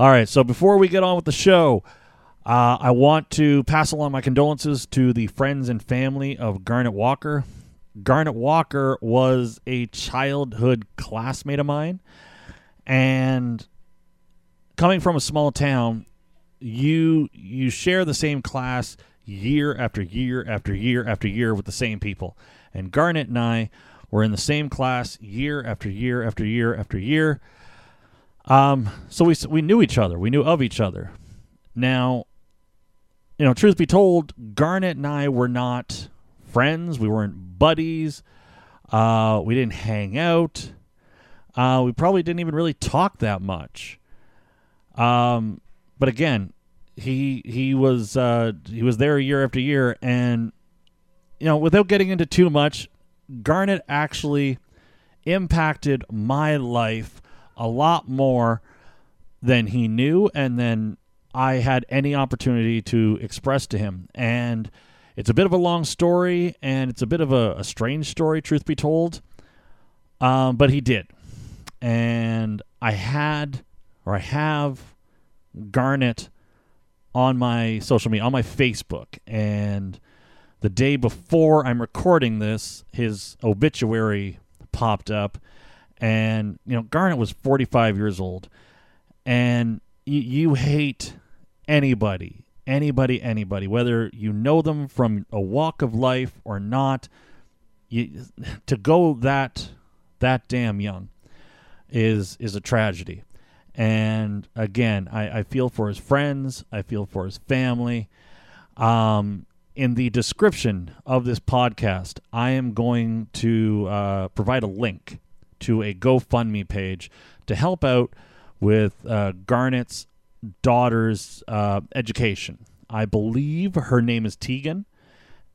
All right, so before we get on with the show, uh, I want to pass along my condolences to the friends and family of Garnet Walker. Garnet Walker was a childhood classmate of mine, and coming from a small town, you you share the same class year after year after year after year with the same people. And Garnet and I were in the same class year after year after year after year. Um, so we we knew each other. We knew of each other. Now, you know, truth be told, Garnet and I were not friends. We weren't buddies. Uh, we didn't hang out. Uh, we probably didn't even really talk that much. Um, but again, he he was uh, he was there year after year, and you know, without getting into too much, Garnet actually impacted my life a lot more than he knew, and then I had any opportunity to express to him. And it's a bit of a long story, and it's a bit of a, a strange story, truth be told. Um, but he did, and I had or I have Garnet on my social media, on my Facebook, and the day before I'm recording this, his obituary popped up, and you know Garnet was 45 years old, and you, you hate anybody, anybody, anybody, whether you know them from a walk of life or not. You, to go that that damn young is is a tragedy. And again, I, I feel for his friends. I feel for his family. Um, in the description of this podcast, I am going to uh, provide a link to a GoFundMe page to help out with uh, Garnet's daughter's uh, education. I believe her name is Tegan,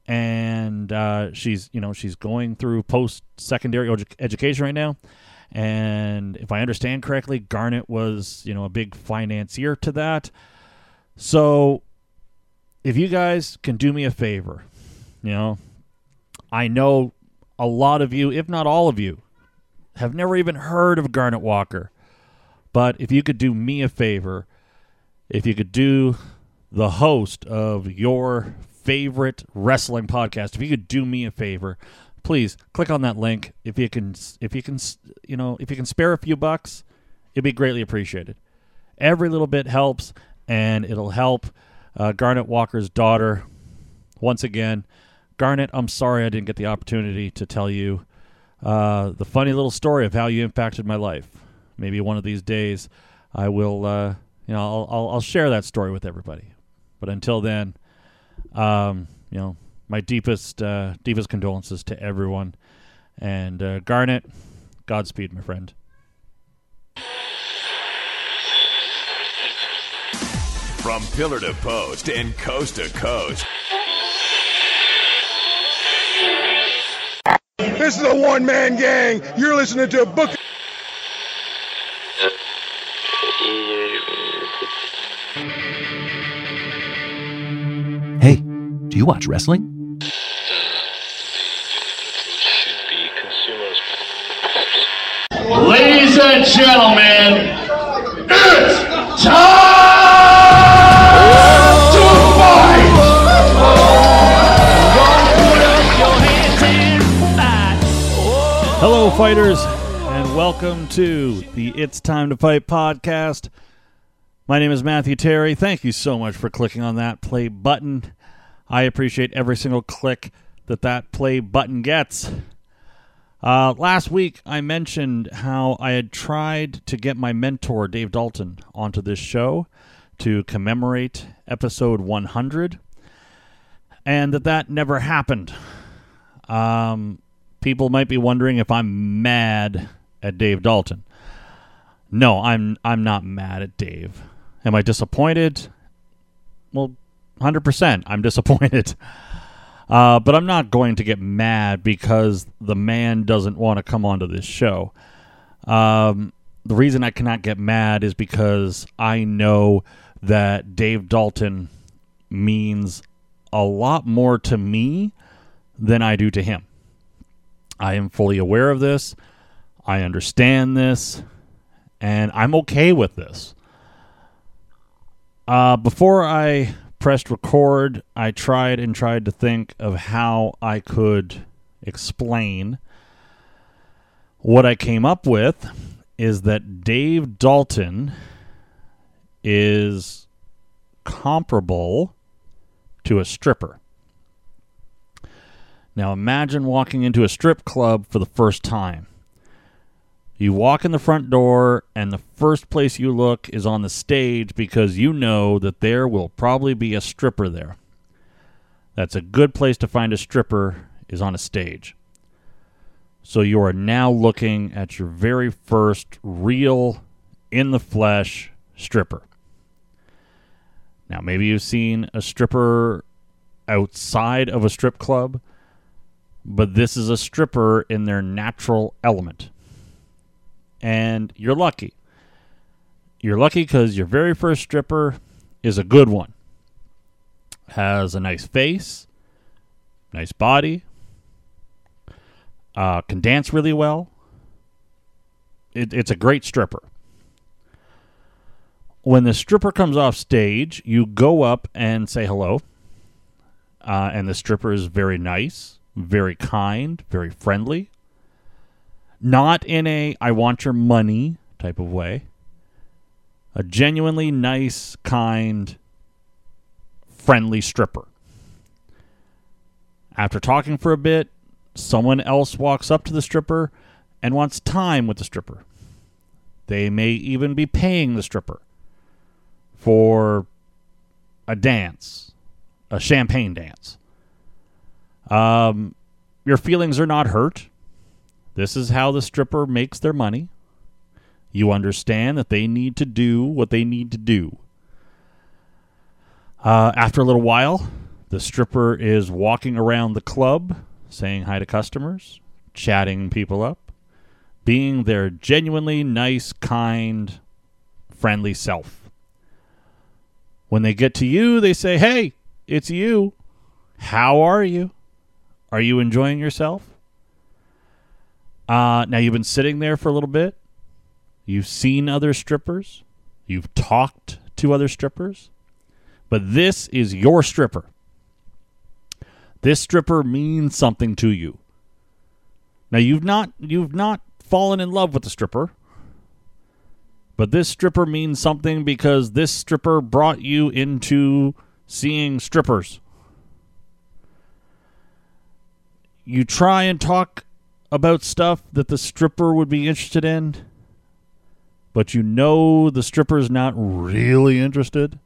and uh, she's you know she's going through post secondary edu- education right now. And if I understand correctly, Garnet was, you know, a big financier to that. So if you guys can do me a favor, you know, I know a lot of you, if not all of you, have never even heard of Garnet Walker. But if you could do me a favor, if you could do the host of your favorite wrestling podcast, if you could do me a favor, please click on that link. If you can if you can you know if you can spare a few bucks it'd be greatly appreciated. Every little bit helps and it'll help uh, garnet walker's daughter. Once again garnet i'm sorry i didn't get the opportunity to tell you uh, the funny little story of how you impacted my life maybe one of these days i will uh, you know I'll, I'll, I'll share that story with everybody but until then um, you know my deepest uh, deepest condolences to everyone. And uh, Garnet, Godspeed, my friend. From pillar to post and coast to coast. This is a one man gang. You're listening to a book. Hey, do you watch wrestling? Ladies and gentlemen, it's Hello, fighters, and welcome to the It's Time to Fight podcast. My name is Matthew Terry. Thank you so much for clicking on that play button. I appreciate every single click that that play button gets. Uh, last week, I mentioned how I had tried to get my mentor, Dave Dalton, onto this show to commemorate episode 100, and that that never happened. Um, people might be wondering if I'm mad at Dave Dalton. No, I'm I'm not mad at Dave. Am I disappointed? Well, 100%. I'm disappointed. Uh, but I'm not going to get mad because the man doesn't want to come onto this show. Um, the reason I cannot get mad is because I know that Dave Dalton means a lot more to me than I do to him. I am fully aware of this. I understand this. And I'm okay with this. Uh, before I pressed record, I tried and tried to think of how I could explain. What I came up with is that Dave Dalton is comparable to a stripper. Now imagine walking into a strip club for the first time. You walk in the front door, and the first place you look is on the stage because you know that there will probably be a stripper there. That's a good place to find a stripper, is on a stage. So you are now looking at your very first real, in the flesh stripper. Now, maybe you've seen a stripper outside of a strip club, but this is a stripper in their natural element and you're lucky. You're lucky because your very first stripper is a good one. Has a nice face, nice body, uh, can dance really well. It, it's a great stripper. When the stripper comes off stage, you go up and say hello. Uh, and the stripper is very nice, very kind, very friendly not in a I want your money type of way. A genuinely nice, kind, friendly stripper. After talking for a bit, someone else walks up to the stripper and wants time with the stripper. They may even be paying the stripper for a dance, a champagne dance. Um, your feelings are not hurt. This is how the stripper makes their money. You understand that they need to do what they need to do. Uh, after a little while, the stripper is walking around the club, saying hi to customers, chatting people up, being their genuinely nice, kind, friendly self. When they get to you, they say, Hey, it's you. How are you? Are you enjoying yourself? Uh, now you've been sitting there for a little bit. You've seen other strippers. You've talked to other strippers. But this is your stripper. This stripper means something to you. Now you've not you've not fallen in love with the stripper. But this stripper means something because this stripper brought you into seeing strippers. You try and talk about stuff that the stripper would be interested in, but you know the stripper's not really interested.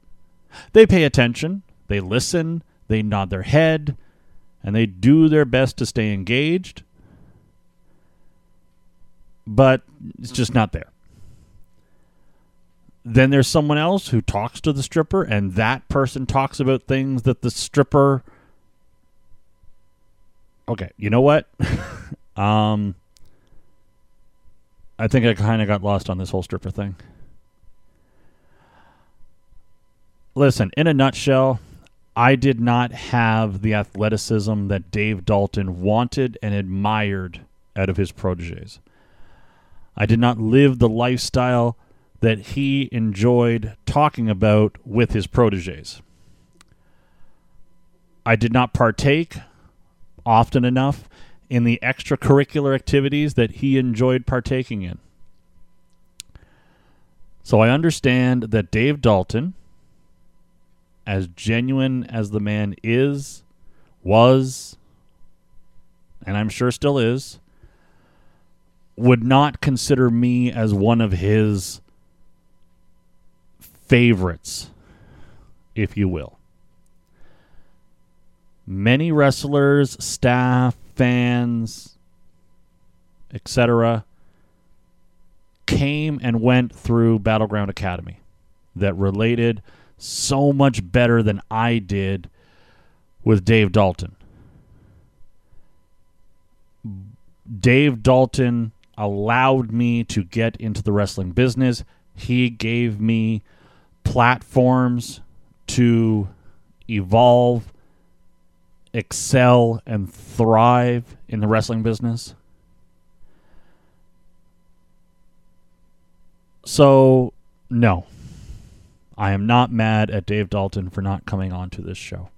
They pay attention, they listen, they nod their head, and they do their best to stay engaged, but it's just not there. Then there's someone else who talks to the stripper, and that person talks about things that the stripper. Okay, you know what? Um, I think I kind of got lost on this whole stripper thing. Listen, in a nutshell, I did not have the athleticism that Dave Dalton wanted and admired out of his proteges. I did not live the lifestyle that he enjoyed talking about with his proteges. I did not partake often enough in the extracurricular activities that he enjoyed partaking in. So I understand that Dave Dalton, as genuine as the man is, was, and I'm sure still is, would not consider me as one of his favorites, if you will. Many wrestlers, staff, fans, etc., came and went through Battleground Academy that related so much better than I did with Dave Dalton. Dave Dalton allowed me to get into the wrestling business. He gave me platforms to evolve excel and thrive in the wrestling business. So, no. I am not mad at Dave Dalton for not coming on to this show.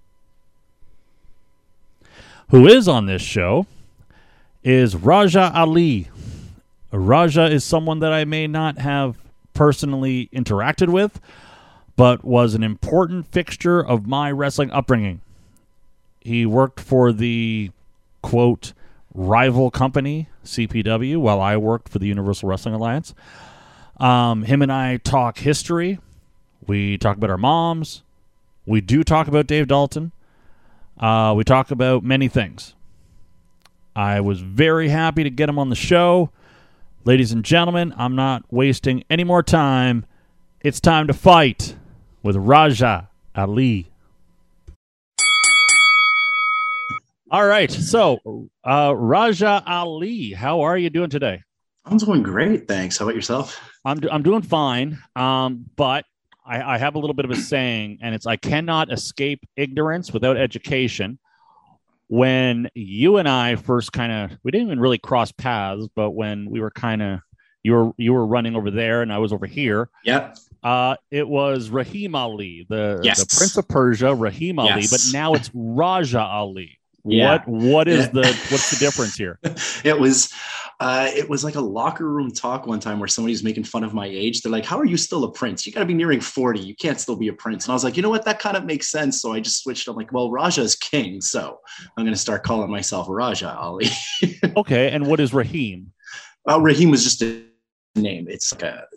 Who is on this show is Raja Ali. Raja is someone that I may not have personally interacted with, but was an important fixture of my wrestling upbringing. He worked for the quote rival company CPW while I worked for the Universal Wrestling Alliance. Um, him and I talk history. We talk about our moms. We do talk about Dave Dalton. Uh, we talk about many things. I was very happy to get him on the show. Ladies and gentlemen, I'm not wasting any more time. It's time to fight with Raja Ali. All right. So, uh, Raja Ali, how are you doing today? I'm doing great. Thanks. How about yourself? I'm, do- I'm doing fine. Um, but I, I have a little bit of a saying, and it's I cannot escape ignorance without education. When you and I first kind of, we didn't even really cross paths, but when we were kind of, you were you were running over there and I was over here. Yep. Uh, it was Rahim Ali, the, Yes. the Prince of Persia, Rahim Ali, Yes. but now it's Raja Ali. Yeah. What what is Yeah. the what's the difference here? It was uh it was like a locker room talk one time where somebody's making fun of my age. They're like, How are you still a prince? You gotta be nearing 40. You can't still be a prince. And I was like, you know what? That kind of makes sense. So I just switched. I'm like, well, Raja is king. So I'm gonna start calling myself Raja Ali. Okay, and what is Rahim? well, Rahim was just a name. It's like a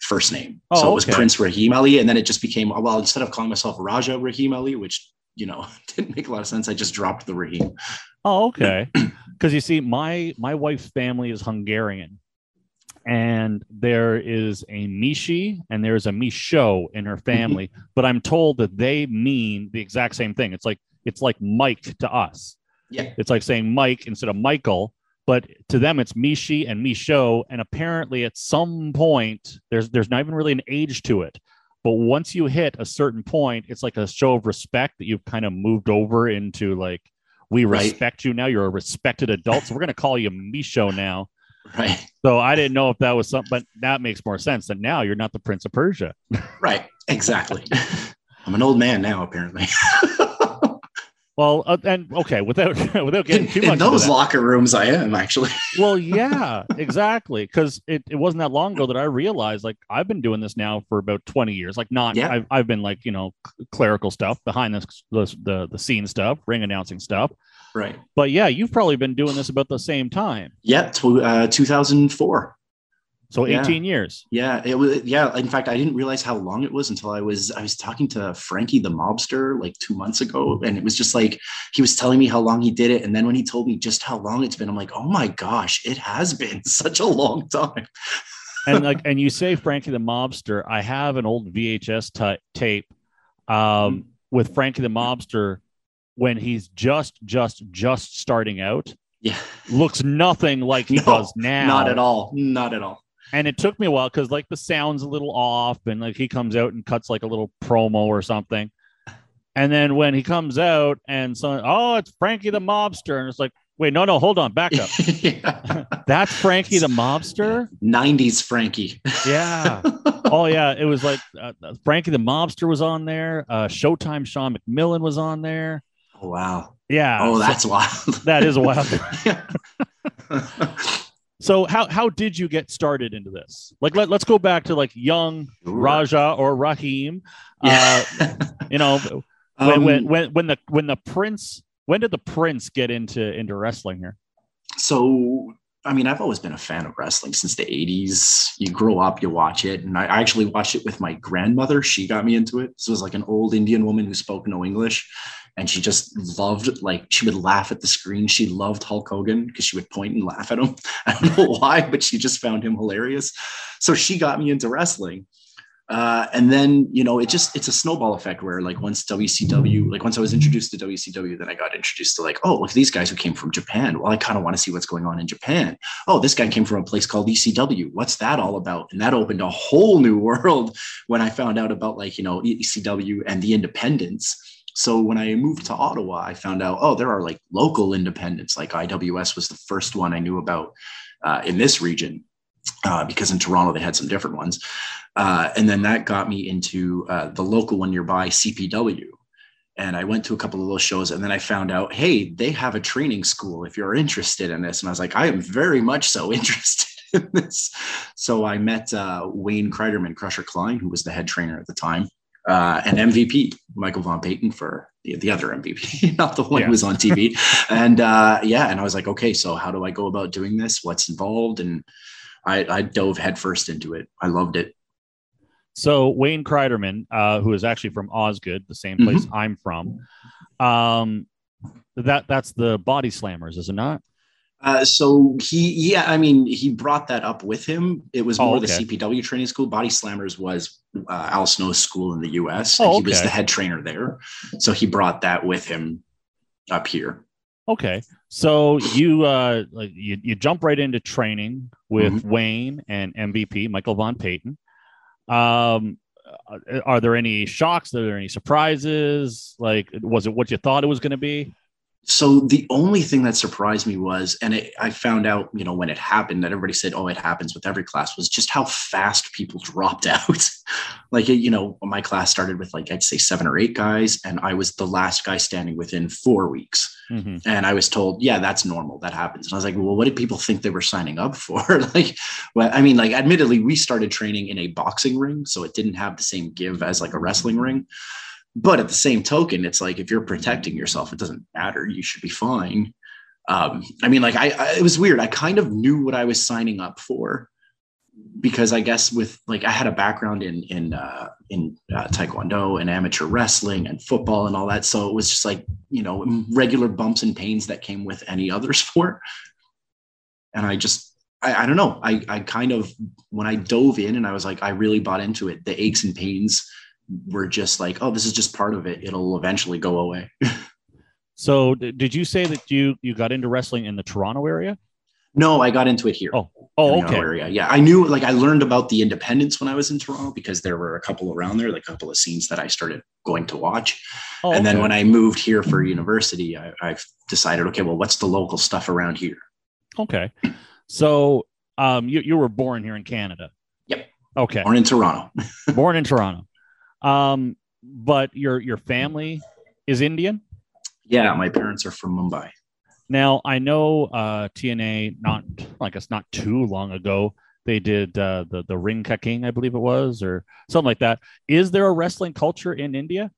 first name. Oh, so it was okay. Prince Rahim Ali, and then it just became well, instead of calling myself Raja Rahim Ali, which you know didn't make a lot of sense, I just dropped the Rahim. Oh, okay. Because you see, my my wife's family is Hungarian, and there is a Mishi and there's a Misho in her mm-hmm. family, but I'm told that they mean the exact same thing. It's like it's like Mike to us. Yeah. It's like saying Mike instead of Michael, but to them it's Mishi and Misho. And apparently, at some point, there's there's not even really an age to it. But once you hit a certain point, it's like a show of respect that you've kind of moved over into like we Right. respect you now. You're a respected adult, so we're gonna call you Misho now. Right. So I didn't know if that was something, but that makes more sense. That now you're not the Prince of Persia. Right. Exactly. I'm an old man now, apparently. Well, uh, and okay, without without getting too in, much in those locker rooms, I am actually. well yeah exactly because it, it wasn't that long ago that i realized like i've been doing this now for about 20 years like not Yeah. I've, I've been like you know clerical stuff behind the, the the scene stuff ring announcing stuff Right. but yeah you've probably been doing this about the same time Yeah. To, uh, 2004. So Yeah. 18 years Yeah. It was. Yeah. In fact, I didn't realize how long it was until I was I was talking to Frankie the mobster like two months ago, and it was just like he was telling me how long he did it, and then when he told me just how long it's been, I'm like, oh my gosh, it has been such a long time. and like and you say frankie the mobster i have an old vhs ta- tape um with frankie the mobster when he's just just just starting out Yeah. looks nothing like he No, does now Not at all. Not at all. And it took me a while because like the sound's a little off and like he comes out and cuts like a little promo or something and then when he comes out and so oh it's frankie the mobster and it's like wait no no hold on back up yeah. that's frankie the mobster 90s Frankie. yeah oh yeah it was like uh, frankie the mobster was on there uh showtime sean mcmillan was on there Oh, wow. yeah Oh, so that's wild. that is wild. So how how did you get started into this like let, let's go back to like young raja or rahim uh you know when, Um, when when when the when the prince when did the prince get into into wrestling here so I mean, I've always been a fan of wrestling since the 80s. You grow up, you watch it. And I I actually watched it with my grandmother. She got me into it. This was like an old Indian woman who spoke no English. And she just loved, like, she would laugh at the screen. She loved Hulk Hogan because she would point and laugh at him. I don't know why, but she just found him hilarious. So she got me into wrestling. Uh, and then you know it just it's a snowball effect where like once WCW like once I was introduced to WCW then I got introduced to like oh look these guys who came from Japan well I kind of want to see what's going on in Japan oh this guy came from a place called ECW what's that all about and that opened a whole new world when I found out about like you know ECW and the independents so when I moved to Ottawa I found out oh there are like local independents like IWS was the first one I knew about uh, in this region uh, because in Toronto they had some different ones. Uh, and then that got me into uh, the local one nearby, CPW. And I went to a couple of those shows, and then I found out, hey, they have a training school if you're interested in this. And I was like, I am very much so interested in this. So I met uh, Wayne Kreiderman, Crusher Klein, who was the head trainer at the time, uh, and MVP Michael Von Payton for the, the other MVP, not the one Yeah. who was on TV. and uh, yeah, and I was like, okay, so how do I go about doing this? What's involved? And I, I dove headfirst into it. I loved it. So Wayne Kreiderman, uh, who is actually from Osgoode, the same place I'm from, um, that that's the Body Slammers, is it not? Uh, so he, yeah, I mean, he brought that up with him. It was Oh, more okay. the CPW training school. Body Slammers was uh, Al Snow's school in the U.S. Oh, He was the head trainer there, so he brought that with him up here. Okay, so you uh, you you jump right into training with Mm-hmm. Wayne and MVP Michael Von Payton. Um, uh, are there any shocks? Are there any surprises? Like, was it what you thought it was going to be? So the only thing that surprised me was, and it, I found out, you know, when it happened, that everybody said, "Oh, it happens with every class," was just how fast people dropped out. like, you know, my class started with like I'd say seven or eight guys, and I was the last guy standing within four weeks. Mhm. And I was told, "Yeah, that's normal. That happens." And I was like, "Well, what did people think they were signing up for?" like, well, I mean, like, admittedly, we started training in a boxing ring, so it didn't have the same give as like a wrestling ring but at the same token it's like if you're protecting yourself it doesn't matter. You should be fine. Um, i mean like I, I it was weird. I kind of knew what i was signing up for because i guess with like i had a background in in uh, in uh, taekwondo and amateur wrestling and football and all that. So it was just like you know regular bumps and pains that came with any other sport. And i just I, I don't know. I, I kind of when i dove in and i was like i really bought into it the aches and pains were just like, oh, this is just part of it. It'll eventually go away. So, did you say that you you got into wrestling in the Toronto area? no, I got into it here. Oh, Oh, okay. Area. Yeah, I knew. Like, I learned about the independents when I was in Toronto because there were a couple around there, like a couple of scenes that I started going to watch. Oh, and then when I moved here for university, I, I've decided, okay, well, what's the local stuff around here? okay, so um, you you were born here in Canada. Yep. Okay. Born in Toronto. born in Toronto. Um, but your your family is Indian. yeah, my parents are from Mumbai. Now I know uh, TNA not like it's not too long ago they did uh, the the Ring Ka King I believe it was or something like that. Is there a wrestling culture in India?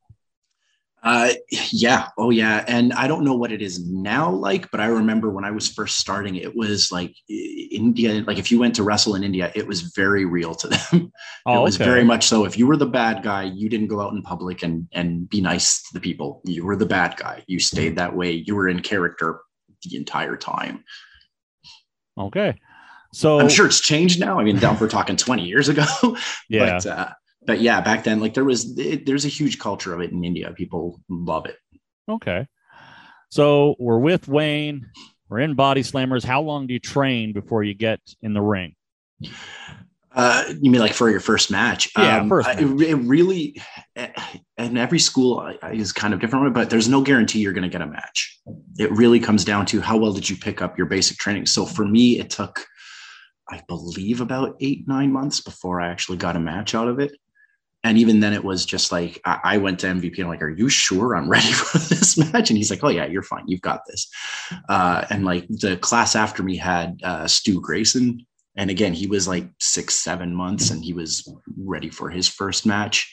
Uh, yeah. Oh, yeah. And I don't know what it is now like, but I remember when I was first starting, it was like India. Like if you went to wrestle in India, it was very real to them. Oh, it was okay. very much so. If you were the bad guy, you didn't go out in public and and be nice to the people. You were the bad guy. You stayed that way. You were in character the entire time. okay. So I'm sure it's changed now. I mean, down we're talking 20 years ago. yeah. But uh, but yeah, back then, like there was it, there's a huge culture of it in India. People love it. Okay. So we're with Wayne. We're in Body Slammers. How long do you train before you get in the ring? Uh, you mean like for your first match? Yeah, first I- It, really, and every school is kind of different, but there's no guarantee you're going to get a match. It really comes down to how well did you pick up your basic training. So for me, it took, I believe, about eight nine months before I actually got a match out of it. And even then, it was just like I, I went to MVP. and I'm like, "Are you sure I'm ready for this match?" And he's like, "Oh yeah, you're fine. You've got this." Uh, and like the class after me had uh, Stu Grayson, and again, he was like six, seven months and he was ready for his first match.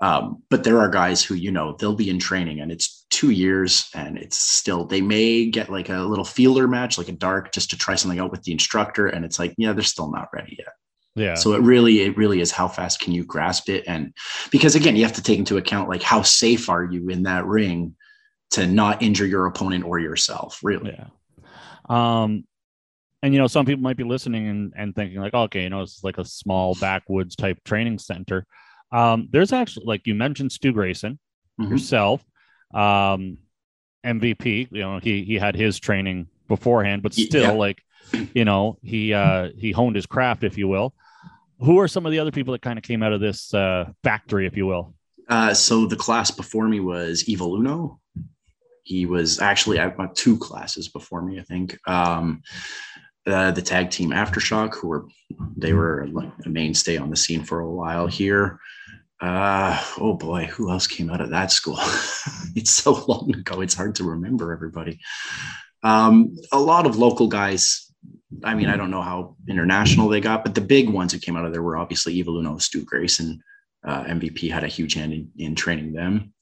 Um, but there are guys who, you know, they'll be in training and it's two years and it's still, they may get like a little feeler match, like a dark, just to try something out with the instructor. And it's like, yeah, they're still not ready yet. Yeah. So it really, it really is how fast can you grasp it? And because again, you have to take into account like how safe are you in that ring to not injure your opponent or yourself, really. Yeah. Um, and you know, some people might be listening and, and thinking like, okay, you know, it's like a small backwoods type training center. Um, there's actually like you mentioned Stu Grayson, Mhm. yourself, um, MVP. You know, he he had his training beforehand, but still, yeah. like, you know, he uh, he honed his craft, if you will. Who are some of the other people that kind of came out of this uh, factory, if you will? Uh, so the class before me was Evil Uno. He was actually at my two classes before me, I think. Um, uh, the tag team Aftershock, who were they were like a mainstay on the scene for a while here. Uh, oh boy, who else came out of that school? it's so long ago; it's hard to remember everybody. Um, a lot of local guys. I mean, I don't know how international they got, but the big ones who came out of there were obviously Evil Uno, Stu Grayson, uh, MVP had a huge hand in, in training them.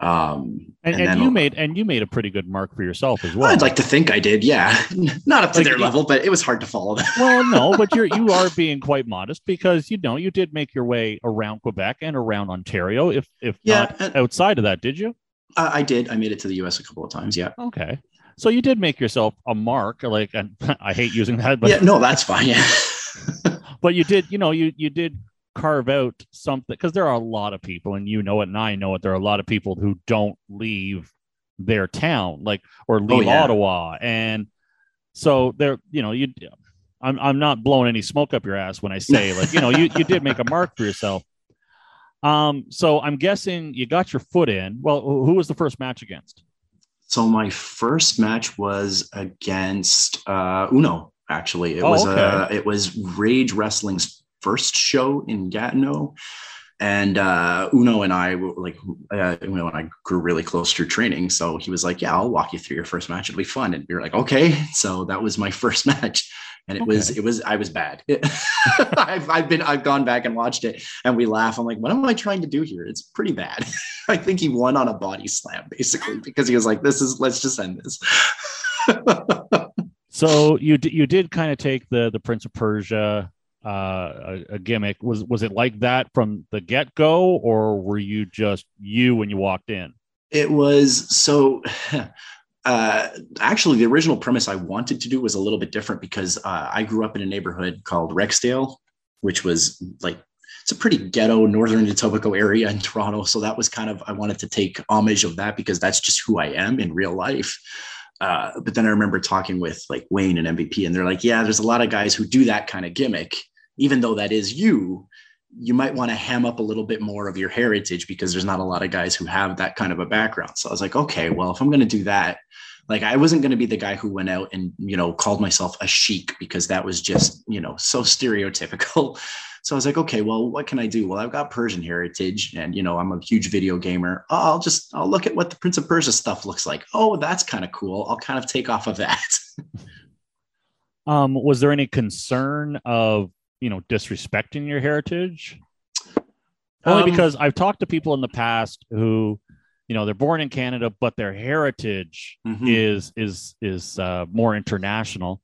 Um, And, and and, you made and you made a pretty good mark for yourself as well. I'd like to think I did, yeah. Not up to Like, their level, but it was hard to follow them. well, no, but you're you are being quite modest because you know you did make your way around Quebec and around Ontario, if if Yeah, not and- outside of that, did you? I, I did. I made it to the US a couple of times. Yeah. Okay, so you did make yourself a mark. Like, and I hate using that, but yeah. No, that's fine. Yeah. but you did, you know, you you did carve out something because there are a lot of people, and you know it, and I know it. There are a lot of people who don't leave their town, like or leave yeah. Ottawa, and so there, you know, you. I'm I'm not blowing any smoke up your ass when I say like you know you you did make a mark for yourself. Um, so I'm guessing you got your foot in. Well, who was the first match against? So my first match was against uh, Uno. Actually, it Oh, was okay. uh, it was Rage Wrestling's first show in Gatineau, and uh, Uno and I were like uh, Uno and I grew really close through training. So he was like, "Yeah, I'll walk you through your first match. It'll be fun." And we were like, "Okay." So that was my first match, and it was it was I was bad. I've I've been I've gone back and watched it, and we laugh. I'm like, "What am I trying to do here? It's pretty bad." I think he won on a body slam basically because he was like, "This is let's just end this." So you d- you did kind of take the the Prince of Persia uh, a, a gimmick. Was was it like that from the get go, or were you just you when you walked in? It was so. Uh, actually, the original premise I wanted to do was a little bit different because uh, I grew up in a neighborhood called Rexdale, which was like it's a pretty ghetto northern Etobicoke area in Toronto. So that was kind of I wanted to take homage of that because that's just who I am in real life. Uh, but then I remember talking with like Wayne and MVP, and they're like, "Yeah, there's a lot of guys who do that kind of gimmick, even though that is you." You might want to ham up a little bit more of your heritage because there's not a lot of guys who have that kind of a background. So I was like, okay, well, if I'm going to do that, like I wasn't going to be the guy who went out and you know called myself a sheik because that was just you know so stereotypical. So I was like, okay, well, what can I do? Well, I've got Persian heritage, and you know, I'm a huge video gamer. Oh, I'll just I'll look at what the Prince of Persia stuff looks like. Oh, that's kind of cool. I'll kind of take off of that. Um, was there any concern of you know disrespecting your heritage? Only Um, because I've talked to people in the past who, you know, they're born in Canada, but their heritage Mhm. is is is uh, more international.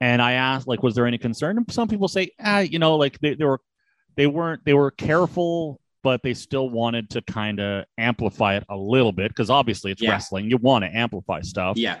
And I asked, like, was there any concern? And some people say, ah, you know, like they, they were they weren't they were careful, but they still wanted to kind of amplify it a little bit because obviously it's Yeah. wrestling. You want to amplify stuff. Yeah.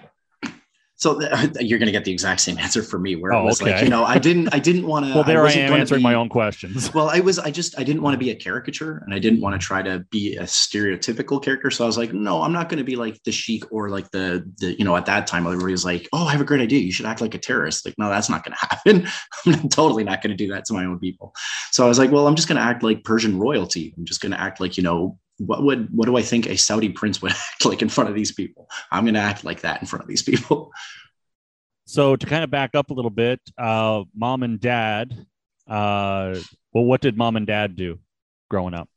So th- you're going to get the exact same answer for me, where Oh, it was like, you know, I didn't, I didn't want to. Well, there I, am answering my own questions. Well, I was, I just, I didn't want to mm. be a caricature and I didn't want to try to be a stereotypical character. So I was like, no, I'm not going to be like the sheik or like the, the, you know, at that time, everybody was like, oh, I have a great idea. You should act like a terrorist. Like, no, that's not going to happen. I'm totally not going to do that to my own people. So I was like, well, I'm just going to act like Persian royalty. I'm just going to act like, you know, what would, what do I think a Saudi prince would act like in front of these people? I'm going to act like that in front of these people. So to kind of back up a little bit, uh, mom and dad. Uh, well, what did mom and dad do growing up?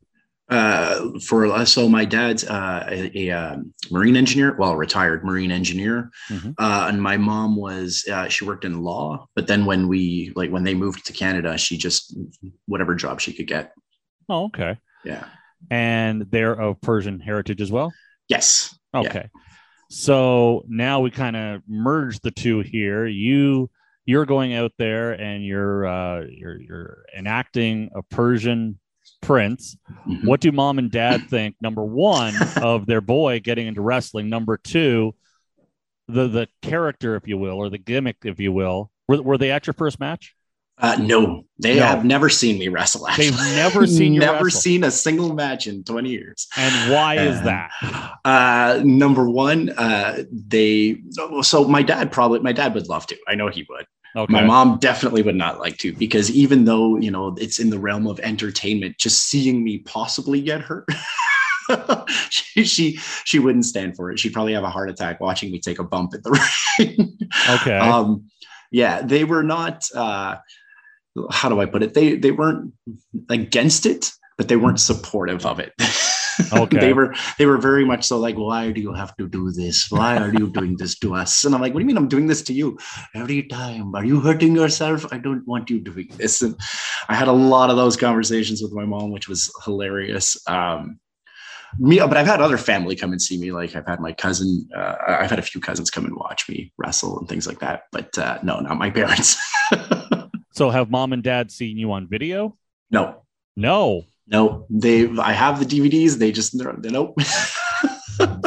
uh, for uh, so my dad's uh, a, a um, marine engineer, well, retired marine engineer, Mhm. uh, and my mom was uh, she worked in law. But then when we like when they moved to Canada, she just whatever job she could get. Oh, okay. Yeah. And they're of Persian heritage as well. Yes. Yeah. Okay. So now we kind of merge the two here. You you're going out there and you're uh, you're you're enacting a Persian prince. Mhm. What do mom and dad think? Number one of their boy getting into wrestling. Number two, the the character, if you will, or the gimmick, if you will. Were, were they at your first match? Uh, no, they No. have never seen me wrestle. Actually. They've never seen you never wrestle. seen a single match in 20 years. And why is Uh, that? Uh, number one, uh, they so my dad probably my dad would love to. I know he would. Okay. My mom definitely would not like to because even though you know it's in the realm of entertainment, just seeing me possibly get hurt, she, she she wouldn't stand for it. She'd probably have a heart attack watching me take a bump in the ring. Okay. Um, yeah, they were not. How do I put it? They they weren't against it, but they weren't supportive of it. Okay. they were they were very much so like, why do you have to do this? Why are you doing this to us? And I'm like, what do you mean I'm doing this to you every time? Are you hurting yourself? I don't want you doing this. And I had a lot of those conversations with my mom, which was hilarious. Um, me, but I've had other family come and see me. Like I've had my cousin, uh, I've had a few cousins come and watch me wrestle and things like that. But uh, no, not my parents. So have mom and dad seen you on video? no, No. no, they. I have the DVDs. They just they're, they're, nope.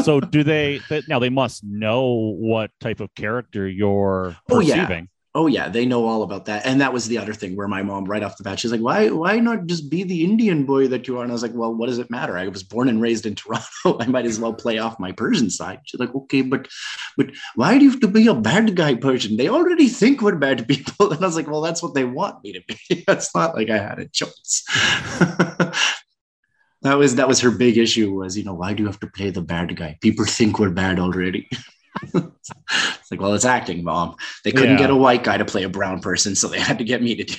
So do they? th- Now they must know what type of character you're Oh, yeah. perceiving. Oh yeah, they know all about that. And that was the other thing where my mom, right off the bat, she's like, "Why, why not just be the Indian boy that you are?" And I was like, "Well, what does it matter? I was born and raised in Toronto. I might as well play off my Persian side." She's like, "Okay, but, but why do you have to be a bad guy Persian? They already think we're bad people." And I was like, "Well, that's what they want me to be. it's not like I had a choice." that was that was her big issue was you know why do you have to play the bad guy people think we're bad already it's like well it's acting mom they couldn't Yeah. get a white guy to play a brown person so they had to get me to do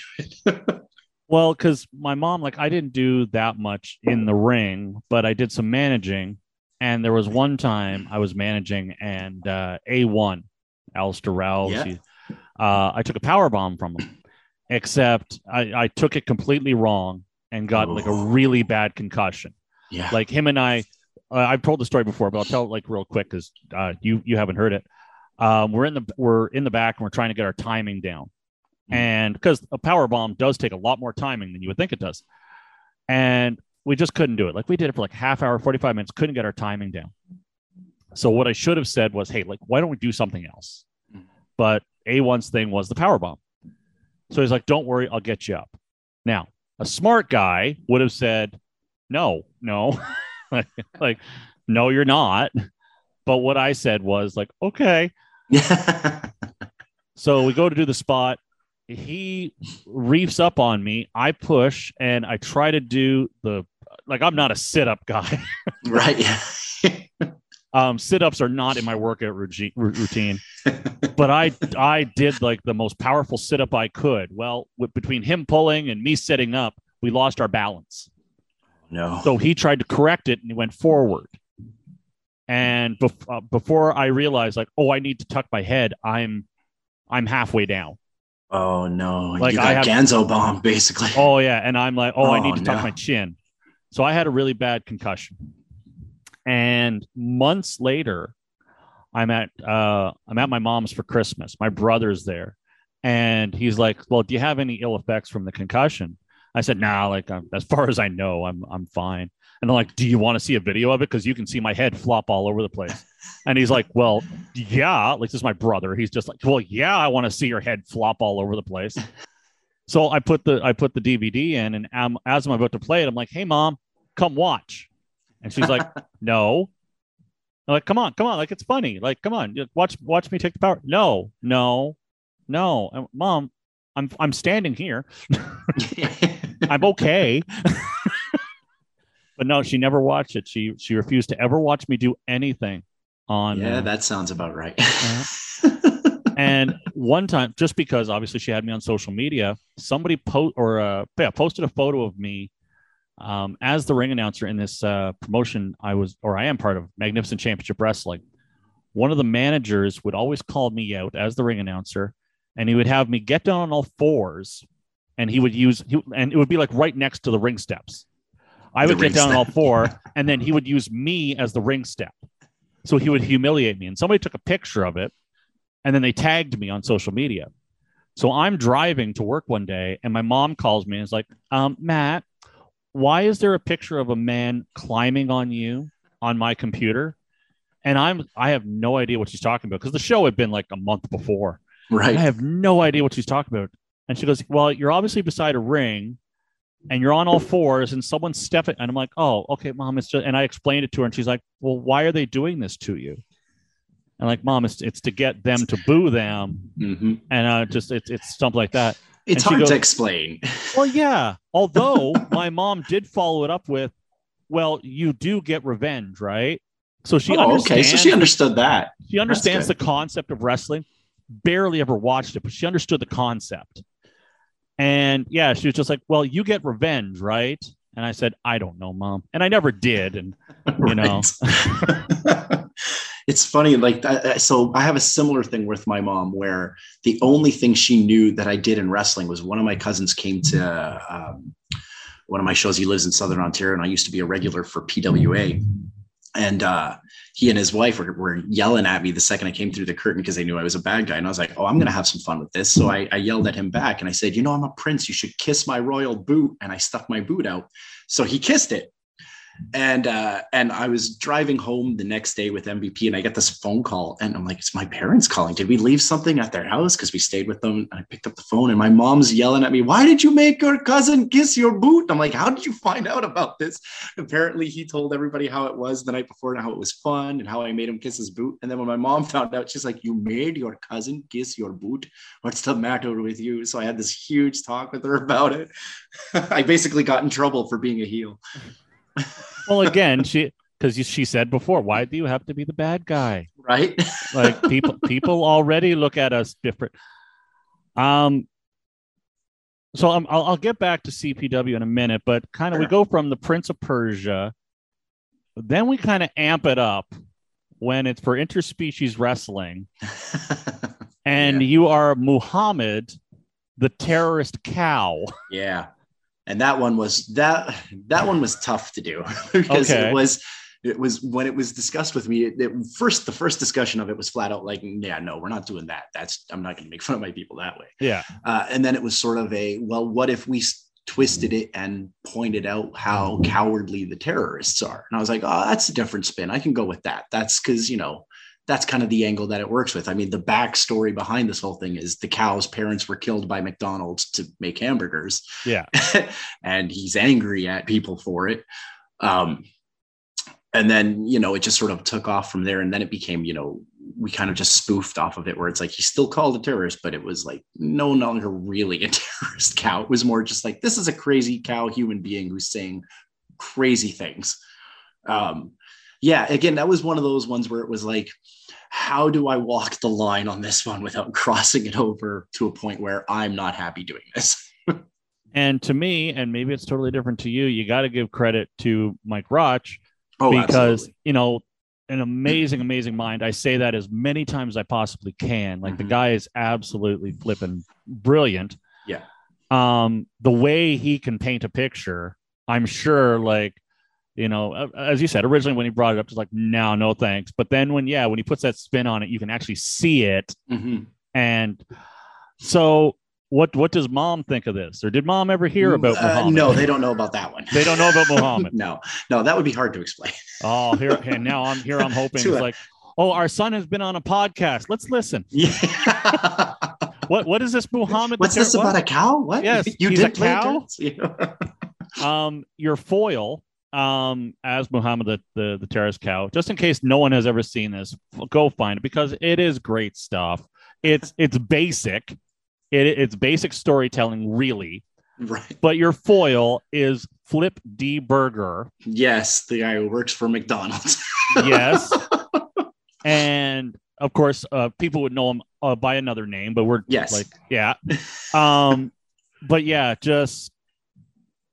it Well, because my mom, like, I didn't do that much in the ring, but I did some managing. And there was one time I was managing, and uh, A1, Alistair Ralphs, Yeah. he- uh, I took a power bomb from him, except I, I took it completely wrong and got like a really bad concussion. yeah Like him and I, uh, I've told the story before, but I'll tell it like real quick because uh, you you haven't heard it. Um, we're in the we're in the back and we're trying to get our timing down, Mhm. and because a power bomb does take a lot more timing than you would think it does, and we just couldn't do it. Like we did it for like half hour, forty five minutes, couldn't get our timing down. So what I should have said was, hey, like why don't we do something else? Mhm. But A1's thing was the power bomb. So he's like, don't worry, I'll get you up. Now, a smart guy would have said, no, no, like, like, no, you're not. But what I said was like, okay. So we go to do the spot. He reefs up on me. I push and I try to do the like I'm not a sit-up guy. right yeah Um, sit-ups are not in my workout routine routine. But I I did like the most powerful sit-up I could. Well, with, between him pulling and me sitting up, we lost our balance. No So he tried to correct it and he went forward. And bef- uh, before I realized, like, oh, I need to tuck my head, I'm, I'm halfway down. oh no Like, you I got have- Ganso bomb basically Oh yeah, and I'm like, oh, I need Oh, to tuck my chin. So I had a really bad concussion. And months later, I'm at uh, I'm at my mom's for Christmas. My brother's there, and he's like, "Well, do you have any ill effects from the concussion?" I said, "Nah, like um, as far as I know, I'm I'm fine." And they're like, "Do you want to see a video of it? Because you can see my head flop all over the place." And he's like, "Well, yeah." Like this is my brother. He's just like, "Well, yeah, I want to see your head flop all over the place." So I put the I put the DVD in, and um, as I'm about to play it, I'm like, "Hey, mom, come watch," and she's like, "No." I'm like, "Come on, come on! Like it's funny. Like, come on, watch watch me take the power." No, no, no, And, mom, I'm I'm standing here. I'm okay. but no, she never watched it. She she refused to ever watch me do anything on. yeah uh, that sounds about right and one time, just because obviously she had me on social media, somebody post or uh, yeah, posted a photo of me um, as the ring announcer in this uh, promotion. I was or I am part of Magnificent Championship Wrestling. One of the managers would always call me out as the ring announcer, and he would have me get down on all fours, and he would use he, and it would be like right next to the ring steps. I The would get down on all four, and then he would use me as the ring step. So he would humiliate me, and somebody took a picture of it and then they tagged me on social media. So I'm driving to work one day, and my mom calls me and is like, um, Matt, why is there a picture of a man climbing on you on my computer? And I'm I have no idea what she's talking about because the show had been like a month before. right I have no idea what she's talking about. And she goes, Well, you're obviously beside a ring and you're on all fours and someone's stepping. And I'm like, Oh, okay, mom. It's just, and I explained it to her and she's like, Well, why are they doing this to you? And like, mom, it's, it's to get them to boo them. Mhm. And uh, just, it's, it's something like that. it's hard goes- to explain Well, yeah. Although my mom did follow it up with, Well, you do get revenge, right? So she oh, okay so she understood that she understands the concept of wrestling. barely ever watched it, but she understood the concept. And yeah, she was just like, "Well, you get revenge, right?" And I said, "I don't know, mom," and I never did. And you know, it's funny. Like, that, so I have a similar thing with my mom, where the only thing she knew that I did in wrestling was one of my cousins came to um, one of my shows. He lives in Southern Ontario, and I used to be a regular for PWA and uh, he and his wife were, were, yelling at me the second I came through the curtain because they knew I was a bad guy. And I was like, oh, I'm going to have some fun with this. So I, I, yelled at him back and I said, you know, I'm a prince. You should kiss my royal boot. And I stuck my boot out. So he kissed it and uh, and I was driving home the next day with MVP, and I get this phone call, and I'm like, "It's my parents calling. Did we leave something at their house? Because we stayed with them." And I picked up the phone, and my mom's yelling at me, "Why did you make your cousin kiss your boot?" I'm like, "How did you find out about this?" Apparently, he told everybody how it was the night before and how it was fun and how I made him kiss his boot. And then when my mom found out, she's like, "You made your cousin kiss your boot? What's the matter with you?" So I had this huge talk with her about it. I basically got in trouble for being a heel well, again, she because she said before, why do you have to be the bad guy? Right. like people people already look at us different. Um. So i will I'll get back to CPW in a minute, but kind of we go from the Prince of Persia, then we kind of amp it up when it's for interspecies wrestling, and yeah. you are Muhammad, the terrorist cow. Yeah and that one was that that one was tough to do because okay. it was it was when it was discussed with me it, it, first the first discussion of it was flat out like yeah no we're not doing that. That's i'm not going to make fun of my people that way. Yeah. Uh, and then it was sort of a well what if we twisted it and pointed out how cowardly the terrorists are? And i was like oh that's a different spin. I can go with that. That's because you know that's kind of the angle that it works with. I mean, the backstory behind this whole thing is the cow's parents were killed by McDonald's to make hamburgers. Yeah. and he's angry at people for it. Um, and then, you know, it just sort of took off from there. And then it became, you know, we kind of just spoofed off of it where it's like he's still called a terrorist, but it was like no longer really a terrorist cow. It was more just like this is a crazy cow human being who's saying crazy things. Um, yeah, again, that was one of those ones where it was like, how do I walk the line on this one without crossing it over to a point where I'm not happy doing this? and to me, and maybe it's totally different to you, you got to give credit to Mike Roch oh, because, absolutely. you know, an amazing, amazing mind. I say that as many times as I possibly can. Like mm-hmm. the guy is absolutely flipping brilliant. Yeah. Um, the way he can paint a picture, I'm sure like you know, as you said, originally when he brought it up, it's like, no, no thanks. But then when, yeah, when he puts that spin on it, you can actually see it. Mm-hmm. And so what what does mom think of this? Or did mom ever hear about uh, No, they don't know about that one. they don't know about Muhammad. no, no, that would be hard to explain. oh, here and now I'm here. I'm hoping it's like, oh, our son has been on a podcast. Let's listen. Yeah. what what is this Muhammad? What's this about a cow? What? Yes, you did a cow. um, your foil um, as Muhammad the, the, the terrorist cow, just in case no one has ever seen this, go find it because it is great stuff. It's it's basic, it, it's basic storytelling, really. Right. But your foil is Flip D Burger. Yes, the guy who works for McDonald's. yes. And of course, uh, people would know him uh, by another name, but we're yes. like, yeah. Um, but yeah, just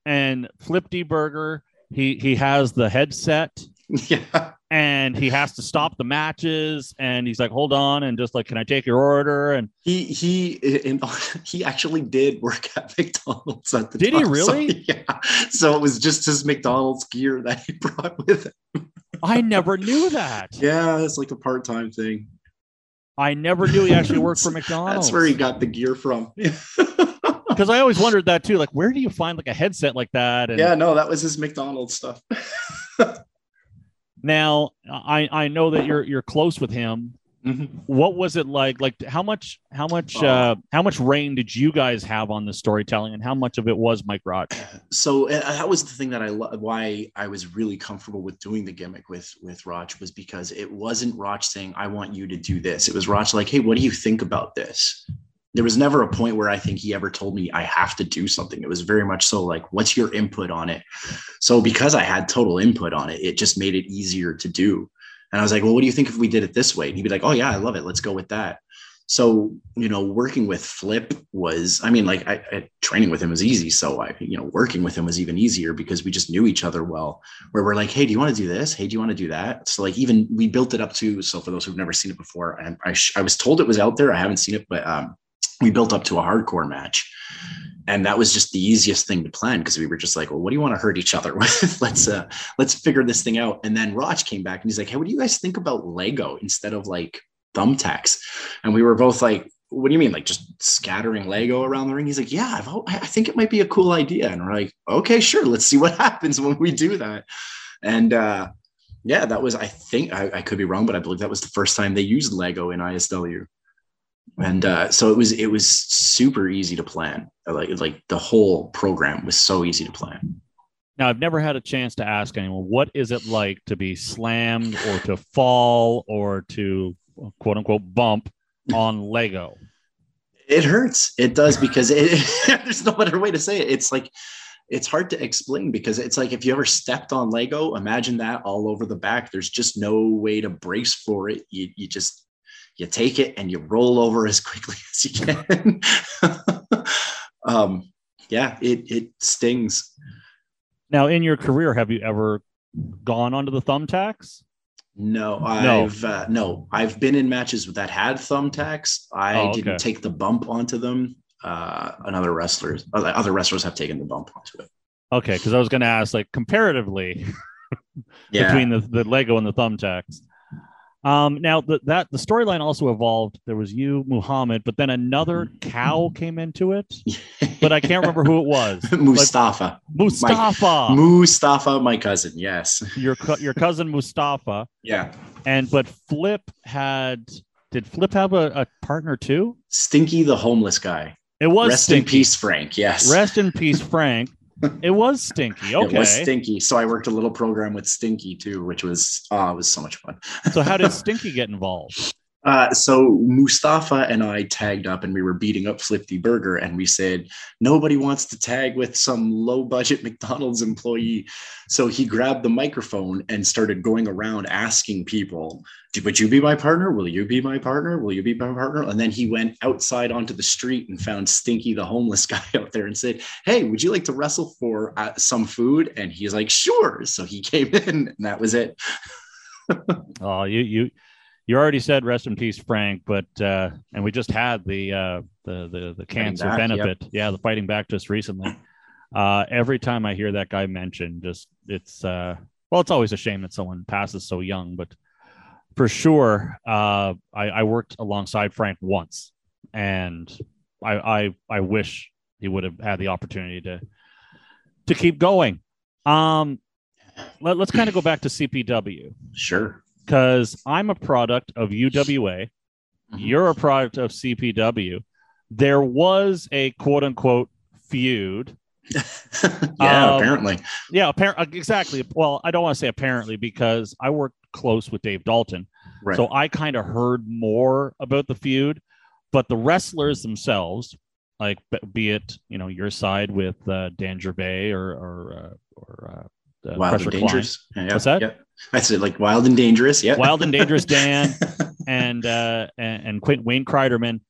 and Flip D Burger he he has the headset yeah. and he has to stop the matches and he's like hold on and just like can i take your order? And he he he actually did work at mcdonald's at the did time. he really? so, yeah. So it was just his mcdonald's gear that he brought with him. I never knew that. Yeah it's like a part-time thing. I never knew he actually worked for mcdonald's. That's where he got the gear from because I always wondered that too. Like, where do you find like a headset like that? And yeah, no, that was his McDonald's stuff. now, I I know that you're you're close with him. Mm-hmm. What was it like? Like, how much how much oh. uh, how much rein did you guys have on the storytelling, and how much of it was Mike Roch? So uh, that was the thing that I lo- why I was really comfortable with doing the gimmick with with Roch was because it wasn't Roch saying I want you to do this. It was Roch like, Hey, what do you think about this? There was never a point where I think he ever told me I have to do something. It was very much so like, what's your input on it? So because I had total input on it, it just made it easier to do. And I was like, well, what do you think if we did it this way? And he'd be like, oh yeah, I love it. Let's go with that. so you know working with flip was i mean like I, I, training with him was easy so i you know working with him was even easier because we just knew each other well where we're like hey do you want to do this hey do you want to do that so like even we built it up to so for those who've never seen it before and i, I was told it was out there i haven't seen it but um, we built up to a hardcore match and that was just the easiest thing to plan because we were just like well what do you want to hurt each other with let's uh let's figure this thing out and then Roch came back and he's like hey what do you guys think about lego instead of like thumbtacks. And we were both like, what do you mean? Like just scattering Lego around the ring? He's like, yeah, I've, I think it might be a cool idea. And we're like, okay, sure. Let's see what happens when we do that. And, uh, yeah, that was, I think I, I could be wrong, but I believe that was the first time they used Lego in ISW. And, uh, so it was, it was super easy to plan. Like, like the whole program was so easy to plan. Now, I've never had a chance to ask anyone, what is it like to be slammed or to fall or to quote unquote bump on Lego? It hurts. It does because it, there's no better way to say it. It's like it's hard to explain because it's like if you ever stepped on Lego, imagine that all over the back. There's just no way to brace for it. You, you just you take it and you roll over as quickly as you can. um, yeah, it it stings. Now, in your career, have you ever gone onto the thumbtacks? No, I've no. Uh, no, I've been in matches that had thumbtacks. I oh, okay. didn't take the bump onto them. Uh, another wrestlers, other wrestlers have taken the bump onto it. Okay, because I was going to ask, like comparatively, yeah. between the, the Lego and the thumbtacks. Um, now the, that the storyline also evolved. There was you, Muhammad, but then another cow came into it, but I can't remember who it was. Mustafa. Mustafa. My, Mustafa, my cousin. Yes. Your your cousin Mustafa. Yeah. And but Flip had. Did Flip have a, a partner too? Stinky, the homeless guy. It was rest Stinky. in peace, Frank. Yes. Rest in peace, Frank. It was stinky. Okay. It was stinky. So I worked a little program with Stinky too, which was oh, it was so much fun. so how did Stinky get involved? Uh, so Mustafa and I tagged up and we were beating up Flipty Burger and we said nobody wants to tag with some low budget McDonald's employee. So he grabbed the microphone and started going around asking people, "Would you be my partner? Will you be my partner? Will you be my partner?" And then he went outside onto the street and found Stinky, the homeless guy, out there and said, "Hey, would you like to wrestle for uh, some food?" And he's like, "Sure." So he came in and that was it. oh, you you you already said rest in peace, Frank, but uh, and we just had the uh, the the, the cancer back, benefit, yep. yeah, the fighting back just recently. Uh, every time I hear that guy mentioned, just it's uh, well, it's always a shame that someone passes so young, but for sure, uh, I, I worked alongside Frank once, and I I, I wish he would have had the opportunity to to keep going. Um, let, us kind of go back to CPW. Sure because I'm a product of UWA. Mm-hmm. You're a product of CPW. There was a quote unquote feud. yeah, um, apparently. Yeah, apparently. Exactly. Well, I don't want to say apparently because I worked close with Dave Dalton. Right. So I kind of heard more about the feud, but the wrestlers themselves, like be it you know your side with uh, Dan Gervais or or uh, or uh, Wild and Dangerous. Yeah, What's that? Yeah. That's it, like Wild and Dangerous. Yeah. Wild and Dangerous Dan and uh and, and Quint Wayne Kreiderman.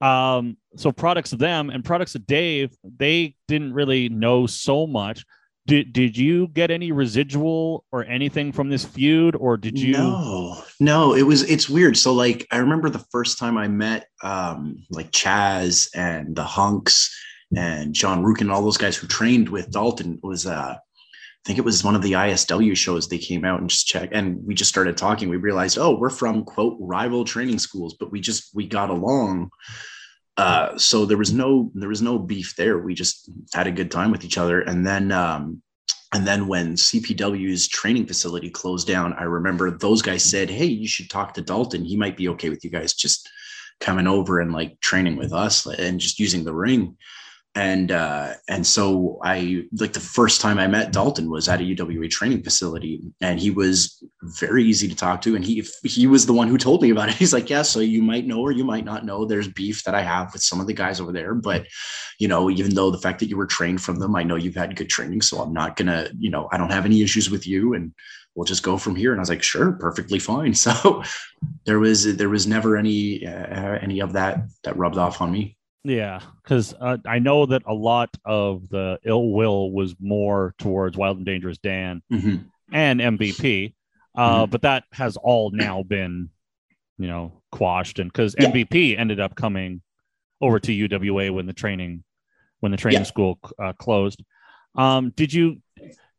Um, so products of them and products of Dave, they didn't really know so much. Did did you get any residual or anything from this feud, or did you? No, no. It was it's weird. So like I remember the first time I met um like Chaz and the Hunks and John Rukin, and all those guys who trained with Dalton was uh think it was one of the ISW shows they came out and just checked and we just started talking. We realized, oh, we're from quote rival training schools, but we just we got along. Uh, so there was no there was no beef there. We just had a good time with each other. And then um, and then when CPW's training facility closed down, I remember those guys said, Hey, you should talk to Dalton. He might be okay with you guys just coming over and like training with us and just using the ring and uh, and so I like the first time I met Dalton was at a UWA training facility, and he was very easy to talk to. And he he was the one who told me about it. He's like, yeah, so you might know or you might not know. There's beef that I have with some of the guys over there, but you know, even though the fact that you were trained from them, I know you've had good training, so I'm not gonna, you know, I don't have any issues with you, and we'll just go from here. And I was like, sure, perfectly fine. So there was there was never any uh, any of that that rubbed off on me. Yeah, because uh, I know that a lot of the ill will was more towards Wild and Dangerous Dan Mhm. and MVP, uh, Mhm. but that has all now been, you know, quashed. And because Yeah. MVP ended up coming over to UWA when the training when the training Yeah. school uh, closed. Um, did you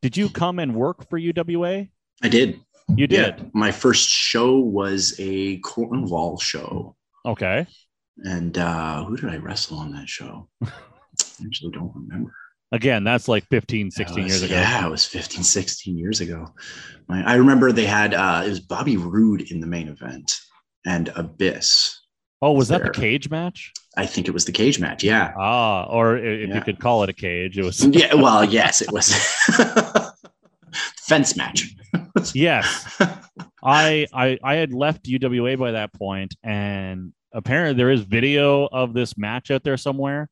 did you come and work for UWA? I did. You Yeah. did. My first show was a Cornwall show. Okay. And uh, who did I wrestle on that show? I actually don't remember. Again, that's like 15, 16 was- years ago. Yeah, it was 15, 16 years ago. I remember they had, uh, it was Bobby Roode in the main event and Abyss. Oh, was that the cage match? I think it was the cage match. Yeah. Ah, or if you could call it a cage, it was Yeah. Well, yes, it was. Fence match. yes. I I I had left UWA by that point, and apparently there is video of this match out there somewhere.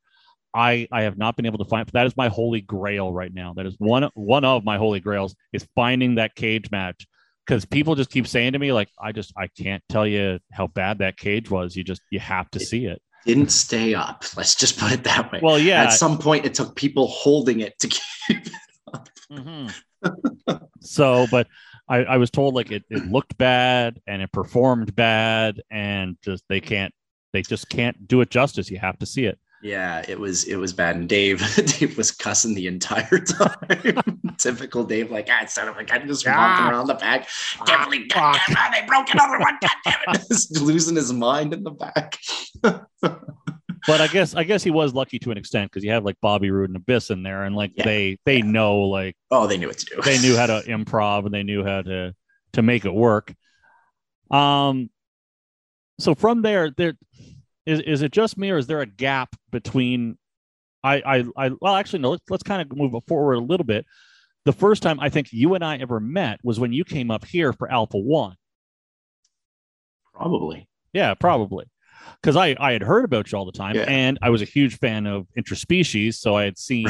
I I have not been able to find. That is my holy grail right now. That is one one of my holy grails is finding that cage match because people just keep saying to me like I just I can't tell you how bad that cage was. You just you have to see it. Didn't stay up. Let's just put it that way. Well, yeah. At some point, it took people holding it to keep. Mhm. so, but I, I was told like it, it looked bad and it performed bad and just they can't they just can't do it justice. You have to see it. Yeah, it was it was bad. And Dave, Dave was cussing the entire time. Typical Dave, like, ah, son of a gun, just walking around the back. Can't believe God damn it, they broke another one. God damn it. Just losing his mind in the back. But I guess I guess he was lucky to an extent because you have like Bobby Roode and Abyss in there and like Yeah, they they yeah. know like Oh, they knew what to do. they knew how to improv and they knew how to to make it work. Um so from there there is is it just me or is there a gap between I I, I well actually no let's let's kind of move forward a little bit. The first time I think you and I ever met was when you came up here for Alpha One. Probably. Yeah, probably. Because I, I had heard about you all the time Yeah. and I was a huge fan of interspecies. So I had seen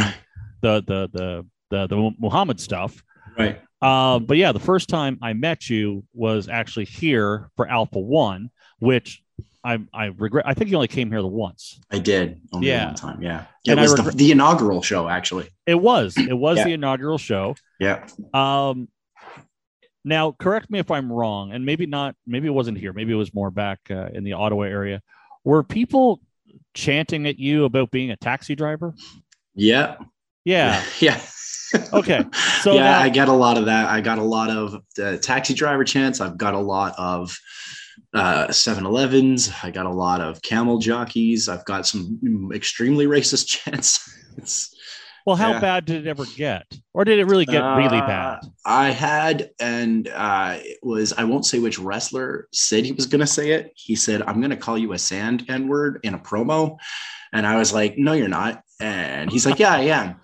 the the the the the Muhammad stuff. Right. Uh, but yeah, the first time I met you was actually here for Alpha One, which I I regret. I think you only came here the once. I did. Only Yeah. one time. Yeah. Yeah, it was the, the inaugural show, actually. It was it was Yeah. the inaugural show. Yeah. Um, now correct me if I'm wrong, and maybe not. Maybe it wasn't here. Maybe it was more back uh, in the Ottawa area. Were people chanting at you about being a taxi driver? Yeah. Yeah. Yeah. Okay. So yeah, now- I get a lot of that. I got a lot of the taxi driver chants. I've got a lot of uh 7-Elevens. I got a lot of camel jockeys. I've got some mm, extremely racist chants. Well, how Yeah. bad did it ever get, or did it really get really Uh, bad? I had, and uh, it was, I won't say which wrestler said he was going to say it. He said, I'm going to call you a sand N word in a promo. And I was like, no, you're not. And he's like, yeah, I am.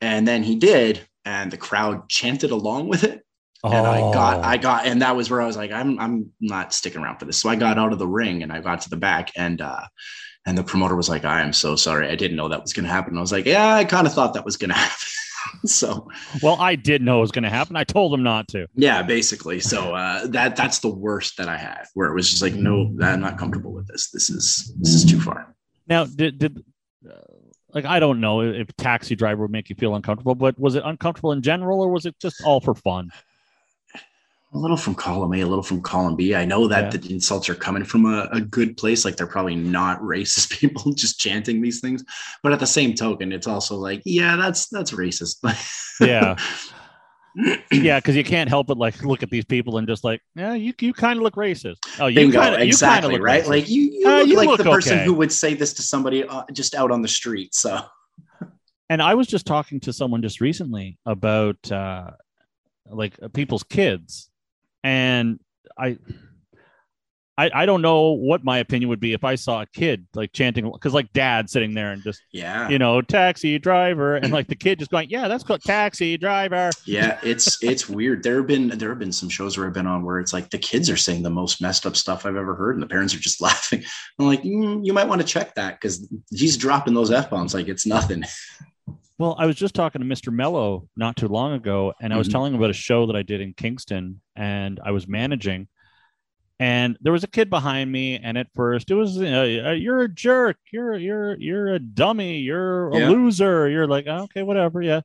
And then he did. And the crowd chanted along with it. And I got, Oh. I got, and that was where I was like, I'm, I'm not sticking around for this. So I got out of the ring and I got to the back and, uh, and the promoter was like, I am so sorry. I didn't know that was going to happen. I was like, yeah, I kind of thought that was going to happen. so, Well, I did know it was going to happen. I told him not to. yeah, basically. So uh, that that's the worst that I had, where it was just like, no, I'm not comfortable with this. This is this is too far. Now, did did uh, like I don't know if taxi driver would make you feel uncomfortable, but was it uncomfortable in general, or was it just all for fun? A little from column A, a little from column B. I know that Yeah. the insults are coming from a, a good place. Like they're probably not racist people just chanting these things. But at the same token, it's also like, yeah, that's that's racist. Yeah. Yeah, because you can't help but like look at these people and just like, yeah, you you kind of look racist. Oh, you kind of exactly, look right? racist. Like you, you Uh, look you like look the person okay. who would say this to somebody uh, just out on the street. So and I was just talking to someone just recently about uh, like people's kids, and I I, I don't know what my opinion would be if I saw a kid like chanting because like dad sitting there and just Yeah. you know taxi driver and like the kid just going yeah that's called taxi driver yeah, it's it's weird. There have been there have been some shows where I've been on where it's like the kids are saying the most messed up stuff I've ever heard, and the parents are just laughing. I'm like, mm, you might want to check that because he's dropping those f bombs like it's nothing. Well, I was just talking to Mr. Mello not too long ago, and I was Mhm. telling him about a show that I did in Kingston, and I was managing, and there was a kid behind me, and at first it was, uh, "You're a jerk. You're you're you're a dummy. You're a Yeah. loser." You're like, "Okay, whatever, yeah,"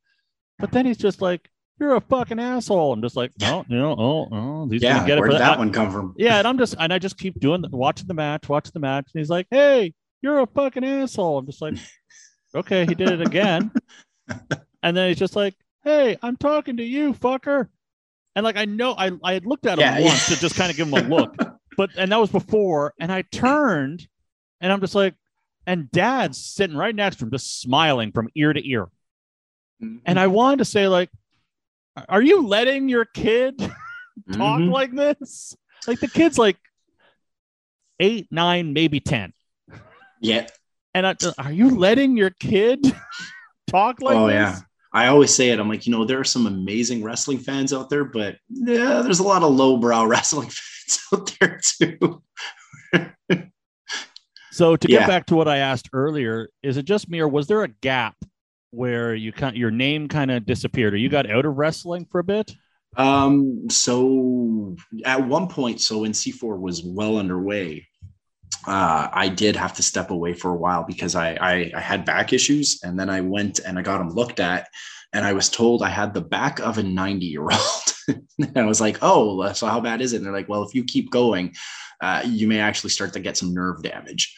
but then he's just like, "You're a fucking asshole." I'm just like, "No, you know, oh, oh, he's yeah, gonna get it where did that." one come from? yeah, and I'm just and I just keep doing the, watching the match, watching the match, and he's like, "Hey, you're a fucking asshole." I'm just like, "Okay," he did it again, and then he's just like, "Hey, I'm talking to you, fucker," and like I know I I had looked at him Yeah, yeah. once to just kind of give him a look, but and that was before, and I turned, and I'm just like, and Dad's sitting right next to him, just smiling from ear to ear, and I wanted to say like, "Are you letting your kid?" talk Mhm. like this? Like the kid's like eight, nine, maybe 10. yeah. And I, are you letting your kid talk like oh this? yeah. I always say it. I'm like, you know, there are some amazing wrestling fans out there, but yeah, there's a lot of lowbrow wrestling fans out there too. So to get Yeah. back to what I asked earlier, is it just me or was there a gap where you kind your name kind of disappeared or you got out of wrestling for a bit? Um, so at one point, so when C4 was well underway, uh, I did have to step away for a while because I, I I had back issues, and then I went and I got them looked at, and I was told I had the back of a 90 year old. and I was like, oh, so how bad is it? And they're like, well, if you keep going, uh, you may actually start to get some nerve damage.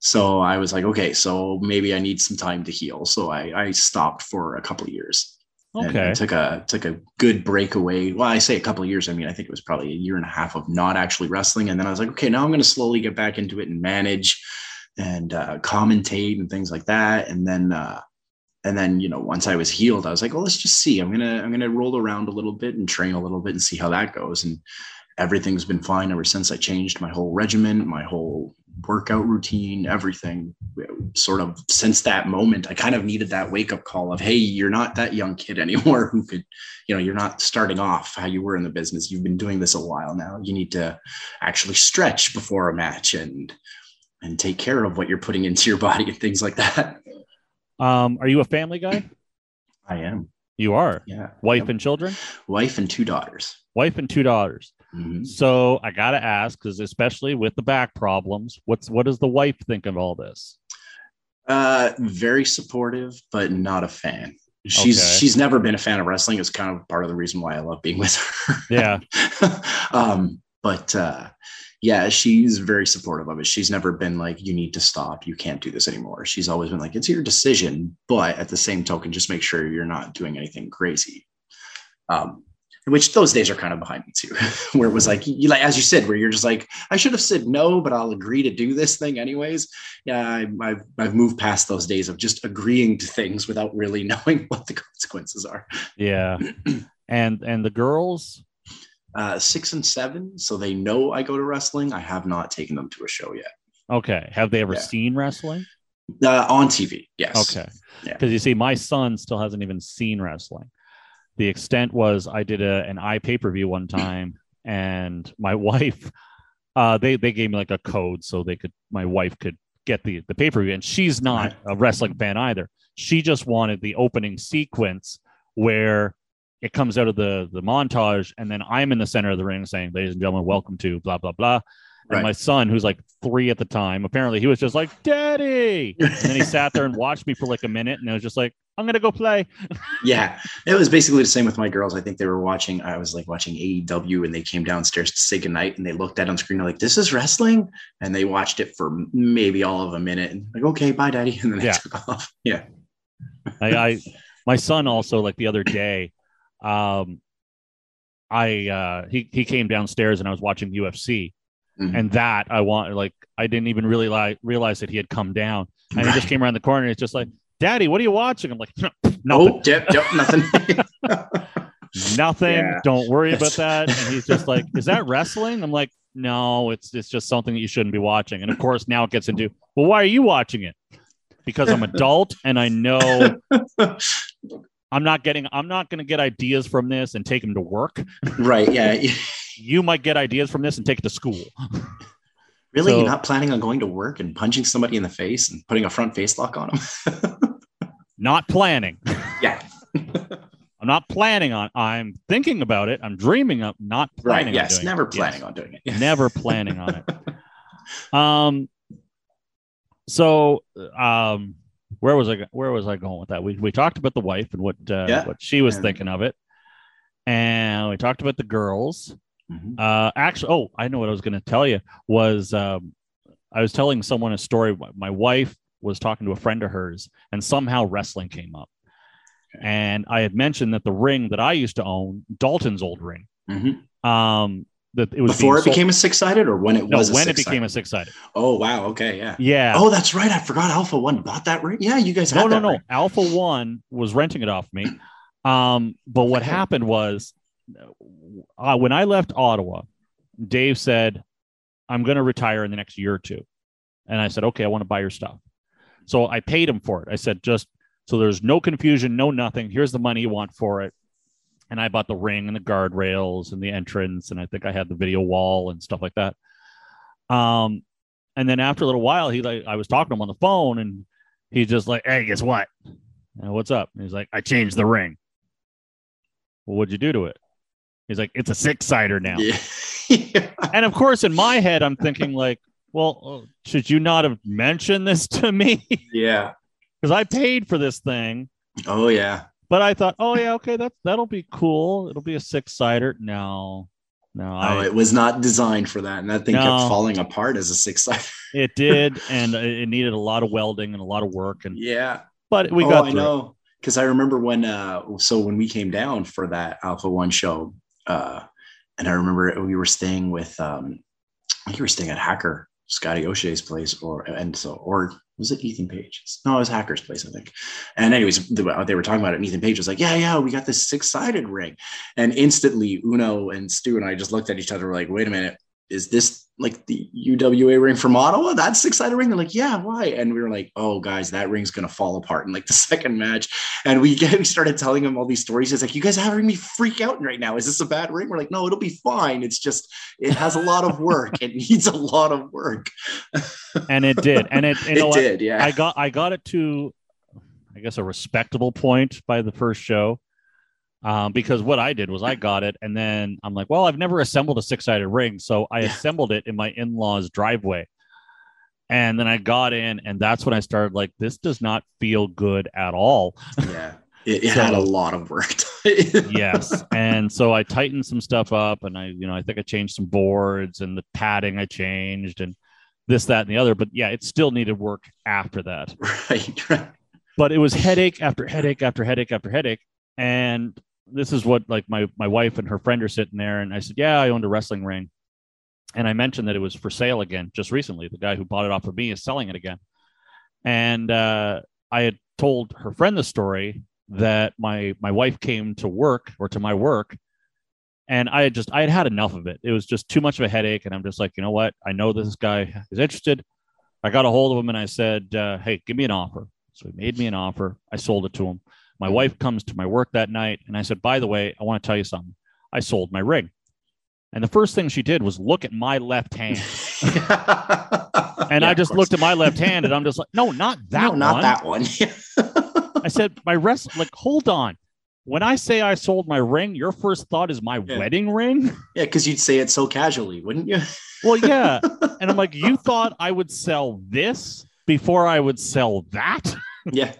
So I was like, okay, so maybe I need some time to heal. So I, I stopped for a couple of years Okay. took a took a good break away. Well, I say a couple of years. I mean, I think it was probably a year and a half of not actually wrestling, and then I was like, okay, now I'm going to slowly get back into it and manage and uh, commentate and things like that. And then uh, and then you know, once I was healed, I was like, well, let's just see. I'm gonna I'm gonna roll around a little bit and train a little bit and see how that goes. And everything's been fine ever since I changed my whole regimen, my whole workout routine, everything. Sort of since that moment, I kind of needed that wake up call of, hey, you're not that young kid anymore who could, you know, you're not starting off how you were in the business. You've been doing this a while now. You need to actually stretch before a match and and take care of what you're putting into your body and things like that. Um, are you a family guy? I am. You are. Yeah. Wife Yep. and children? wife and two daughters. Wife and two daughters. Mhm. So I gotta ask, because especially with the back problems, what's what does the wife think of all this? Uh, very supportive, but not a fan. She's Okay. she's never been a fan of wrestling. It's kind of part of the reason why I love being with her. Yeah. um, but uh, yeah, she's very supportive of it. She's never been like, "You need to stop. You can't do this anymore." She's always been like, "It's your decision," but at the same token, just make sure you're not doing anything crazy. Um, which those days are kind of behind me too, where it was like, you like as you said, where you're just like, I should have said no, but I'll agree to do this thing anyways. Yeah, I, I've I've moved past those days of just agreeing to things without really knowing what the consequences are. Yeah. and and the girls, uh, six and seven, so they know I go to wrestling. I have not taken them to a show yet. okay. Have they ever Yeah. seen wrestling? Uh, on TV, yes. Okay. Yeah. Because you see, my son still hasn't even seen wrestling. The extent was I did a, an eye pay per view one time, and my wife, uh, they they gave me like a code so they could my wife could get the the pay per view, and she's not a wrestling fan either. She just wanted the opening sequence where it comes out of the the montage, and then I'm in the center of the ring saying, "Ladies and gentlemen, welcome to blah blah blah." And Right. my son, who's like three at the time, apparently he was just like, Daddy. And then he sat there and watched me for like a minute and I was just like, I'm going to go play. Yeah, it was basically the same with my girls. I think they were watching. I was like watching AEW, and they came downstairs to say goodnight, and they looked at on screen. They're like, "This is wrestling," and they watched it for maybe all of a minute, and like, "Okay, bye, daddy," and then they Yeah. took off. Yeah, I, I, my son also like the other day, um, I, uh, he, he came downstairs and I was watching UFC Mhm. and that I want, like, I didn't even really like realize that he had come down and he just came around the corner and it's just like, Daddy, what are you watching? I'm like, nothing, Oh, yep, yep, nothing. nothing. Yeah. Don't worry about that. And he's just like, Is that wrestling? I'm like, no, it's it's just something that you shouldn't be watching. And of course, now it gets into, well, why are you watching it? Because I'm adult and I know I'm not getting, I'm not going to get ideas from this and take them to work. right. Yeah. You might get ideas from this and take it to school. Really? So- You're not planning on going to work and punching somebody in the face and putting a front face lock on them? Not planning. yeah. I'm not planning on. I'm thinking about it. I'm dreaming of not planning. Right. Yes. on doing Never it. planning Yes. on doing it. Never planning on it. Um. So, um, where was I? Where was I going with that? We we talked about the wife and what uh, Yeah. what she was thinking of it, and we talked about the girls. Mhm. Uh, actually, oh, I know what I was going to tell you was um, I was telling someone a story. My wife was talking to a friend of hers, and somehow wrestling came up. And I had mentioned that the ring that I used to own, Dalton's old ring, Mhm. um, that it was Before it became a six sided or when it no, was when it became a six sided. Oh, wow. Okay. Yeah. Yeah. Oh, that's right. I forgot Alpha One bought that ring. Yeah. You guys no, no, no. ring. Alpha One was renting it off me. Um, but what happened was uh, when I left Ottawa, Dave said, I'm going to retire in the next year or two. And I said, okay, I want to buy your stuff. So I paid him for it. I said, just so there's no confusion, no nothing. Here's the money you want for it. And I bought the ring and the guardrails and the entrance. And I think I had the video wall and stuff like that. Um, and then after a little while, he like, I was talking to him on the phone and he's just like, hey, guess what? What's up? And he's like, I changed the ring. Well, what'd you do to it? He's like, it's a six sider now. Yeah. yeah. And of course, in my head, I'm thinking like, well, uh, should you not have mentioned this to me? Yeah. Because I paid for this thing. Oh, yeah. But I thought, oh yeah, okay, that that'll be cool. It'll be a six sider. No, no, Oh, I, it was not designed for that. And that thing No. kept falling apart as a six sided. it did, and it needed a lot of welding and a lot of work. And Yeah. but we oh, got I through. know. Because I remember when, uh, so when we came down for that Alpha One show, uh, and I remember we were staying with, um, I think we were staying at Hacker Scotty O'Shea's place, or and so, or was it Ethan Page's? No, it was Hacker's place, I think. And anyways, they were they were talking about it, and Ethan Page was like, "Yeah, yeah, we got this six sided ring," and instantly Uno and Stu and I just looked at each other, we're like, "Wait a minute." Is this like the UWA ring from Ottawa? That's six sided ring? They're like, yeah, why? And we were like, oh, guys, that ring's gonna fall apart in like the second match. And we we started telling him all these stories. It's like, you guys are having me freak out right now. Is this a bad ring? We're like, no, it'll be fine. It's just it has a lot of work. it needs a lot of work. and it did, and it it did, yeah. I got I got it to, I guess, a respectable point by the first show. Um, because what I did was I got it, and then I'm like, well, I've never assembled a six sided ring, so I Yeah. assembled it in my in law's driveway. And then I got in, and that's when I started like, this does not feel good at all. yeah. It, it So- had a lot of work. yes. And so I tightened some stuff up, and I, you know, I think I changed some boards and the padding I changed, and this, that, and the other. But yeah, it still needed work after that. right. right. but it was headache after headache after headache after headache and this is what like my my wife and her friend are sitting there and i said yeah i owned a wrestling ring. And i mentioned that it was for sale again just recently. The guy who bought it off of me is selling it again. And uh, i had told her friend the story that my my wife came to work or to my work and i had just i had had enough of it. It was just too much of a headache and i'm just like you know what? I know this guy is interested. I got a hold of him and i said uh, hey give me an offer. So he made me an offer. I sold it to him. My mm-hmm. wife comes to my work that night and I said, by the way, I want to tell you something. I sold my ring. And the first thing she did was look at my left hand. And I just looked at my left hand and I'm just like, no, not that no, not one. that one. I said, my rest, like, hold on. When I say I sold my ring, your first thought is my Yeah. wedding ring? yeah, because you'd say it so casually, wouldn't you? Well, yeah. and I'm like, you thought I would sell this before I would sell that? yeah.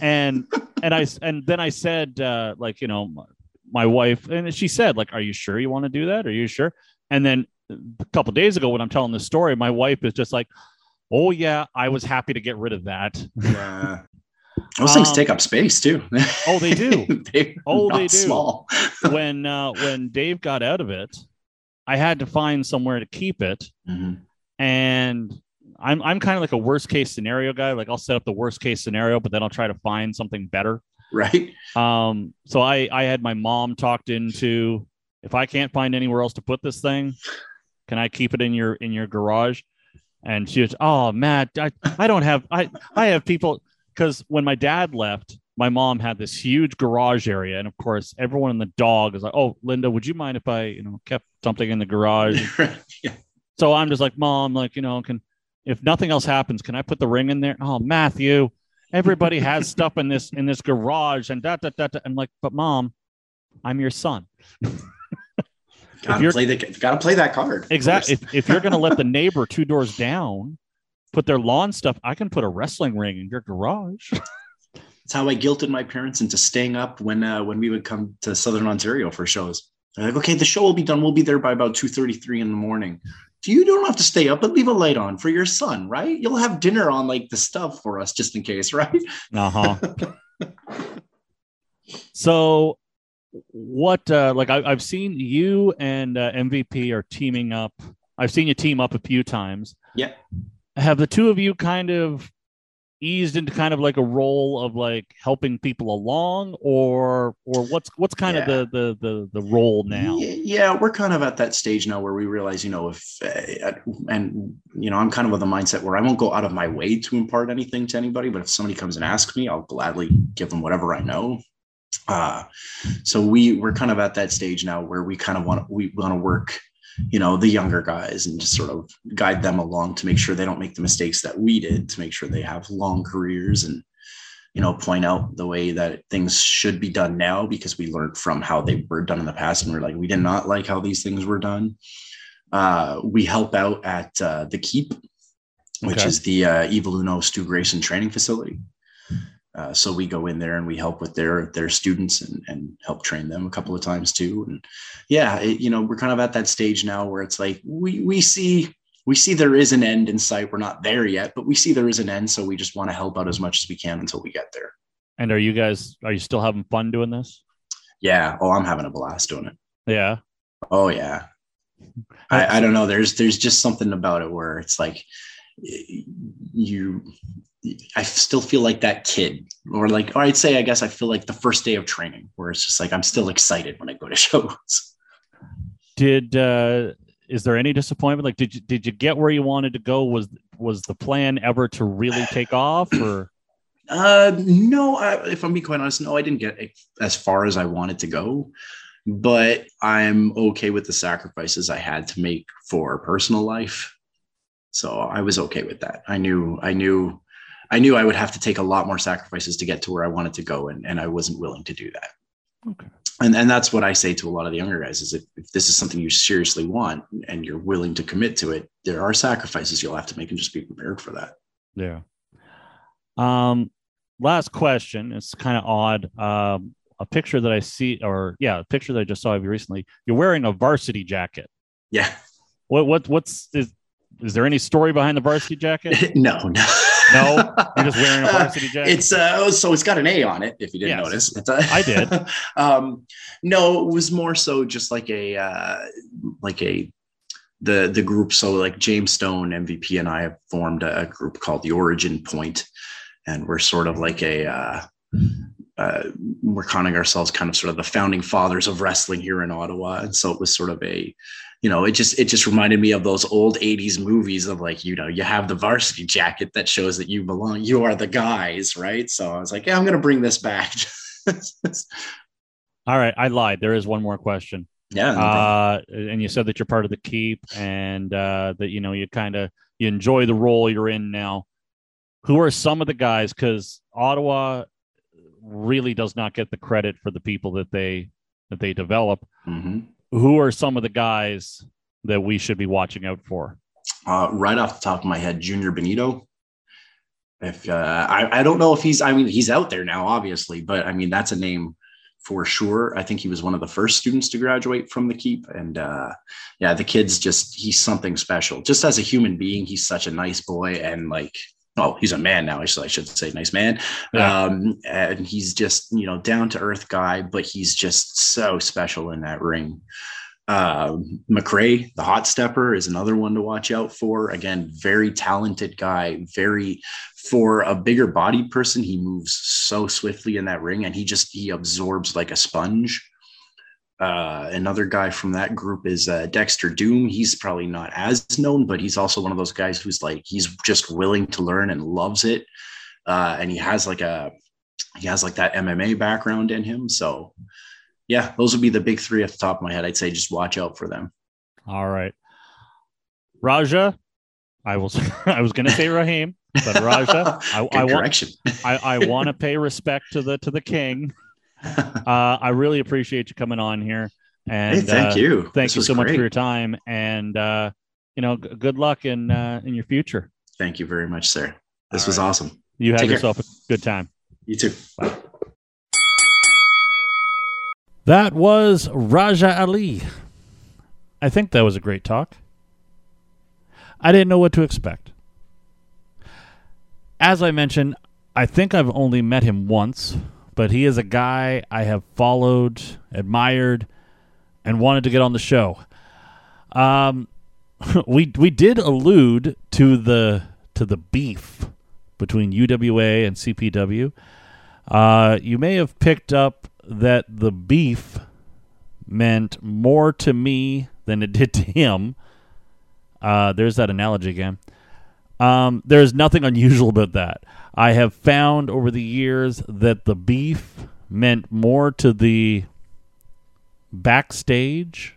And and I and then I said uh, like you know my, my wife and she said like are you sure you want to do that are you sure and then a couple days ago when I'm telling this story my wife is just like oh yeah I was happy to get rid of that Yeah. Those things Um, take up space too. oh they do Oh, they do. Small. when uh, when Dave got out of it I had to find somewhere to keep it Mhm. and I'm I'm kind of like a worst case scenario guy like I'll set up the worst case scenario but then I'll try to find something better Right. Um, so I I had my mom talked into if I can't find anywhere else to put this thing, Can I keep it in your in your garage?" And she was, "Oh, Matt, I I don't have I I have people because when my dad left, my mom had this huge garage area, and of course, everyone and the dog is like, "Oh, Linda, would you mind if I you know kept something in the garage?" yeah. So I'm just like, "Mom, like you know, can if nothing else happens, can I put the ring in there?" Oh, Matthew, everybody has stuff in this in this garage, and da da da. da. I'm like, "But mom, I'm your son." Gotta you're- play the gotta play that card. Exactly. If, if you're going to let the neighbor two doors down put their lawn stuff, I can put a wrestling ring in your garage. That's how I guilted my parents into staying up when uh, when we would come to Southern Ontario for shows. They're like, okay, the show will be done. We'll be there by about two thirty three in the morning. Do you don't have to stay up, but leave a light on for your son, right? You'll have dinner on like the stuff for us just in case, right? Uh huh. so, what, uh, like, I, I've seen you and uh, MVP are teaming up. I've seen you team up a few times. Yeah. Have the two of you kind of eased into kind of like a role of like helping people along or or what's what's kind Yeah. of the, the the the role now Yeah, we're kind of at that stage now where we realize, you know, if uh, and you know, I'm kind of with a mindset where I won't go out of my way to impart anything to anybody, but if somebody comes and asks me, I'll gladly give them whatever I know. Uh, so we we're kind of at that stage now where we kind of want we want to work, you know, the younger guys and just sort of guide them along to make sure they don't make the mistakes that we did, to make sure they have long careers and you know point out the way that things should be done now because we learned from how they were done in the past and we're like we did not like how these things were done uh, we help out at uh, the keep which Okay. is the uh, evil uno stu grayson training facility uh, so we go in there and we help with their their students and, and help train them a couple of times too. And yeah it, you know we're kind of at that stage now where it's like we we see we see there is an end in sight. We're not there yet but we see there is an end. So we just want to help out as much as we can until we get there. And are you guys are you still having fun doing this? Yeah. Oh i'm having a blast doing it. Yeah. Oh yeah. I, I don't know. There's there's just something about it where it's like you I still feel like that kid. Or like or I'd say I guess I feel like the first day of training where it's just like I'm still excited when I go to shows. did uh is there any disappointment like did you did you get where you wanted to go was was the plan ever to really take off or Uh no, I, if I'm being quite honest, no, I didn't get as far as I wanted to go. But I'm okay with the sacrifices I had to make for personal life. So I was okay with that. I knew I knew I knew I would have to take a lot more sacrifices to get to where I wanted to go, and, and I wasn't willing to do that. Okay. And and that's what I say to a lot of the younger guys is if, if this is something you seriously want and you're willing to commit to it, there are sacrifices you'll have to make and just be prepared for that. yeah um last question it's kind of odd um a picture that i see or yeah a picture that i just saw of you recently you're wearing a varsity jacket Yeah. what what what's is is there any story behind the varsity jacket no, no. No? You're just wearing a varsity jacket? It's uh so it's got an A on it, if you didn't Yes. notice. A- I did. um no, it was more so just like a uh like a the the group. So like James Stone, MVP, and I have formed a, a group called the Origin Point, and we're sort of like a uh uh, we're counting ourselves kind of sort of the founding fathers of wrestling here in Ottawa. And so it was sort of a, you know, it just it just reminded me of those old 80s movies of like, you know, you have the varsity jacket that shows that you belong, you are the guys, right? So I was like, yeah, I'm gonna bring this back. all right i lied there is one more question yeah. uh, and you said that you're part of the keep and uh, that you know you kind of you enjoy the role you're in now who are some of the guys because ottawa really does not get the credit for the people that they that they develop Mhm. who are some of the guys that we should be watching out for Uh, right off the top of my head, Junior Benito. If uh, I, I don't know if he's, I mean, he's out there now, obviously, but I mean, that's a name for sure. I think he was one of the first students to graduate from the Keep. And uh, yeah, the kid's just, he's something special. Just as a human being, he's such a nice boy. And like, oh, he's a man now. I should, I should say nice man. Yeah. Um, and he's just, you know, down to earth guy, but he's just so special in that ring. Um, McRae, the hot stepper, is another one to watch out for. Again, very talented guy. Very for a bigger body person, he moves so swiftly in that ring, and he just he absorbs like a sponge. Uh, another guy from that group is uh, Dexter Doom. He's probably not as known, but he's also one of those guys who's like he's just willing to learn and loves it. Uh, and he has like a he has like that MMA background in him. So yeah, those would be the big three at the top of my head. I'd say just watch out for them. All right. Raja, I was I was gonna say Raheem, but Raja, I, I want. I, I want to pay respect to the to the king. Uh, I really appreciate you coming on here, and hey, thank uh, you. thank This you was so much for your time, and uh, you know, g- good luck in uh, in your future. Thank you very much, sir. This All was right. awesome. You have Take care. yourself a good time. You too. Bye. That was Raja Ali. I think that was a great talk. I didn't know what to expect. As I mentioned, I think I've only met him once, but he is a guy I have followed, admired, and wanted to get on the show. Um, we we did allude to the to the beef between UWA and CPW. Uh, you may have picked up that the beef meant more to me than it did to him. Uh, there's that analogy again. Um, there's nothing unusual about that. I have found over the years that the beef meant more to the backstage,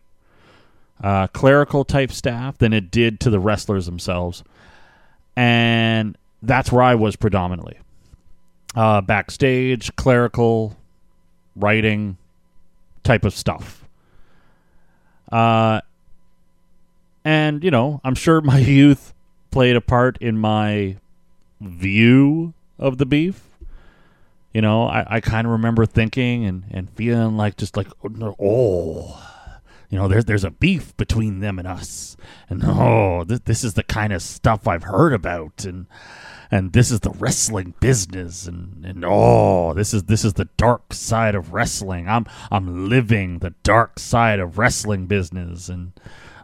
uh, clerical type staff than it did to the wrestlers themselves. And that's where I was predominantly uh, backstage, clerical, writing type of stuff. Uh, and, you know, I'm sure my youth played a part in my view of the beef. You know, I, I kind of remember thinking and, and feeling like just like, oh, oh, you know, there's there's a beef between them and us, and oh, this, this is the kind of stuff I've heard about, and and this is the wrestling business, and and oh, this is this is the dark side of wrestling. I'm I'm living the dark side of wrestling business, and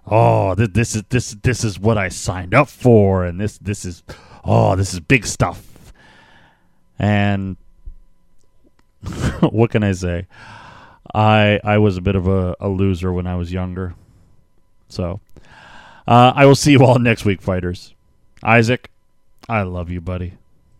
oh, this, this is this this is what I signed up for, and this this is oh, this is big stuff, and what can I say? I I was a bit of a, a loser when I was younger. So uh, I will see you all next week, fighters. Isaac, I love you, buddy.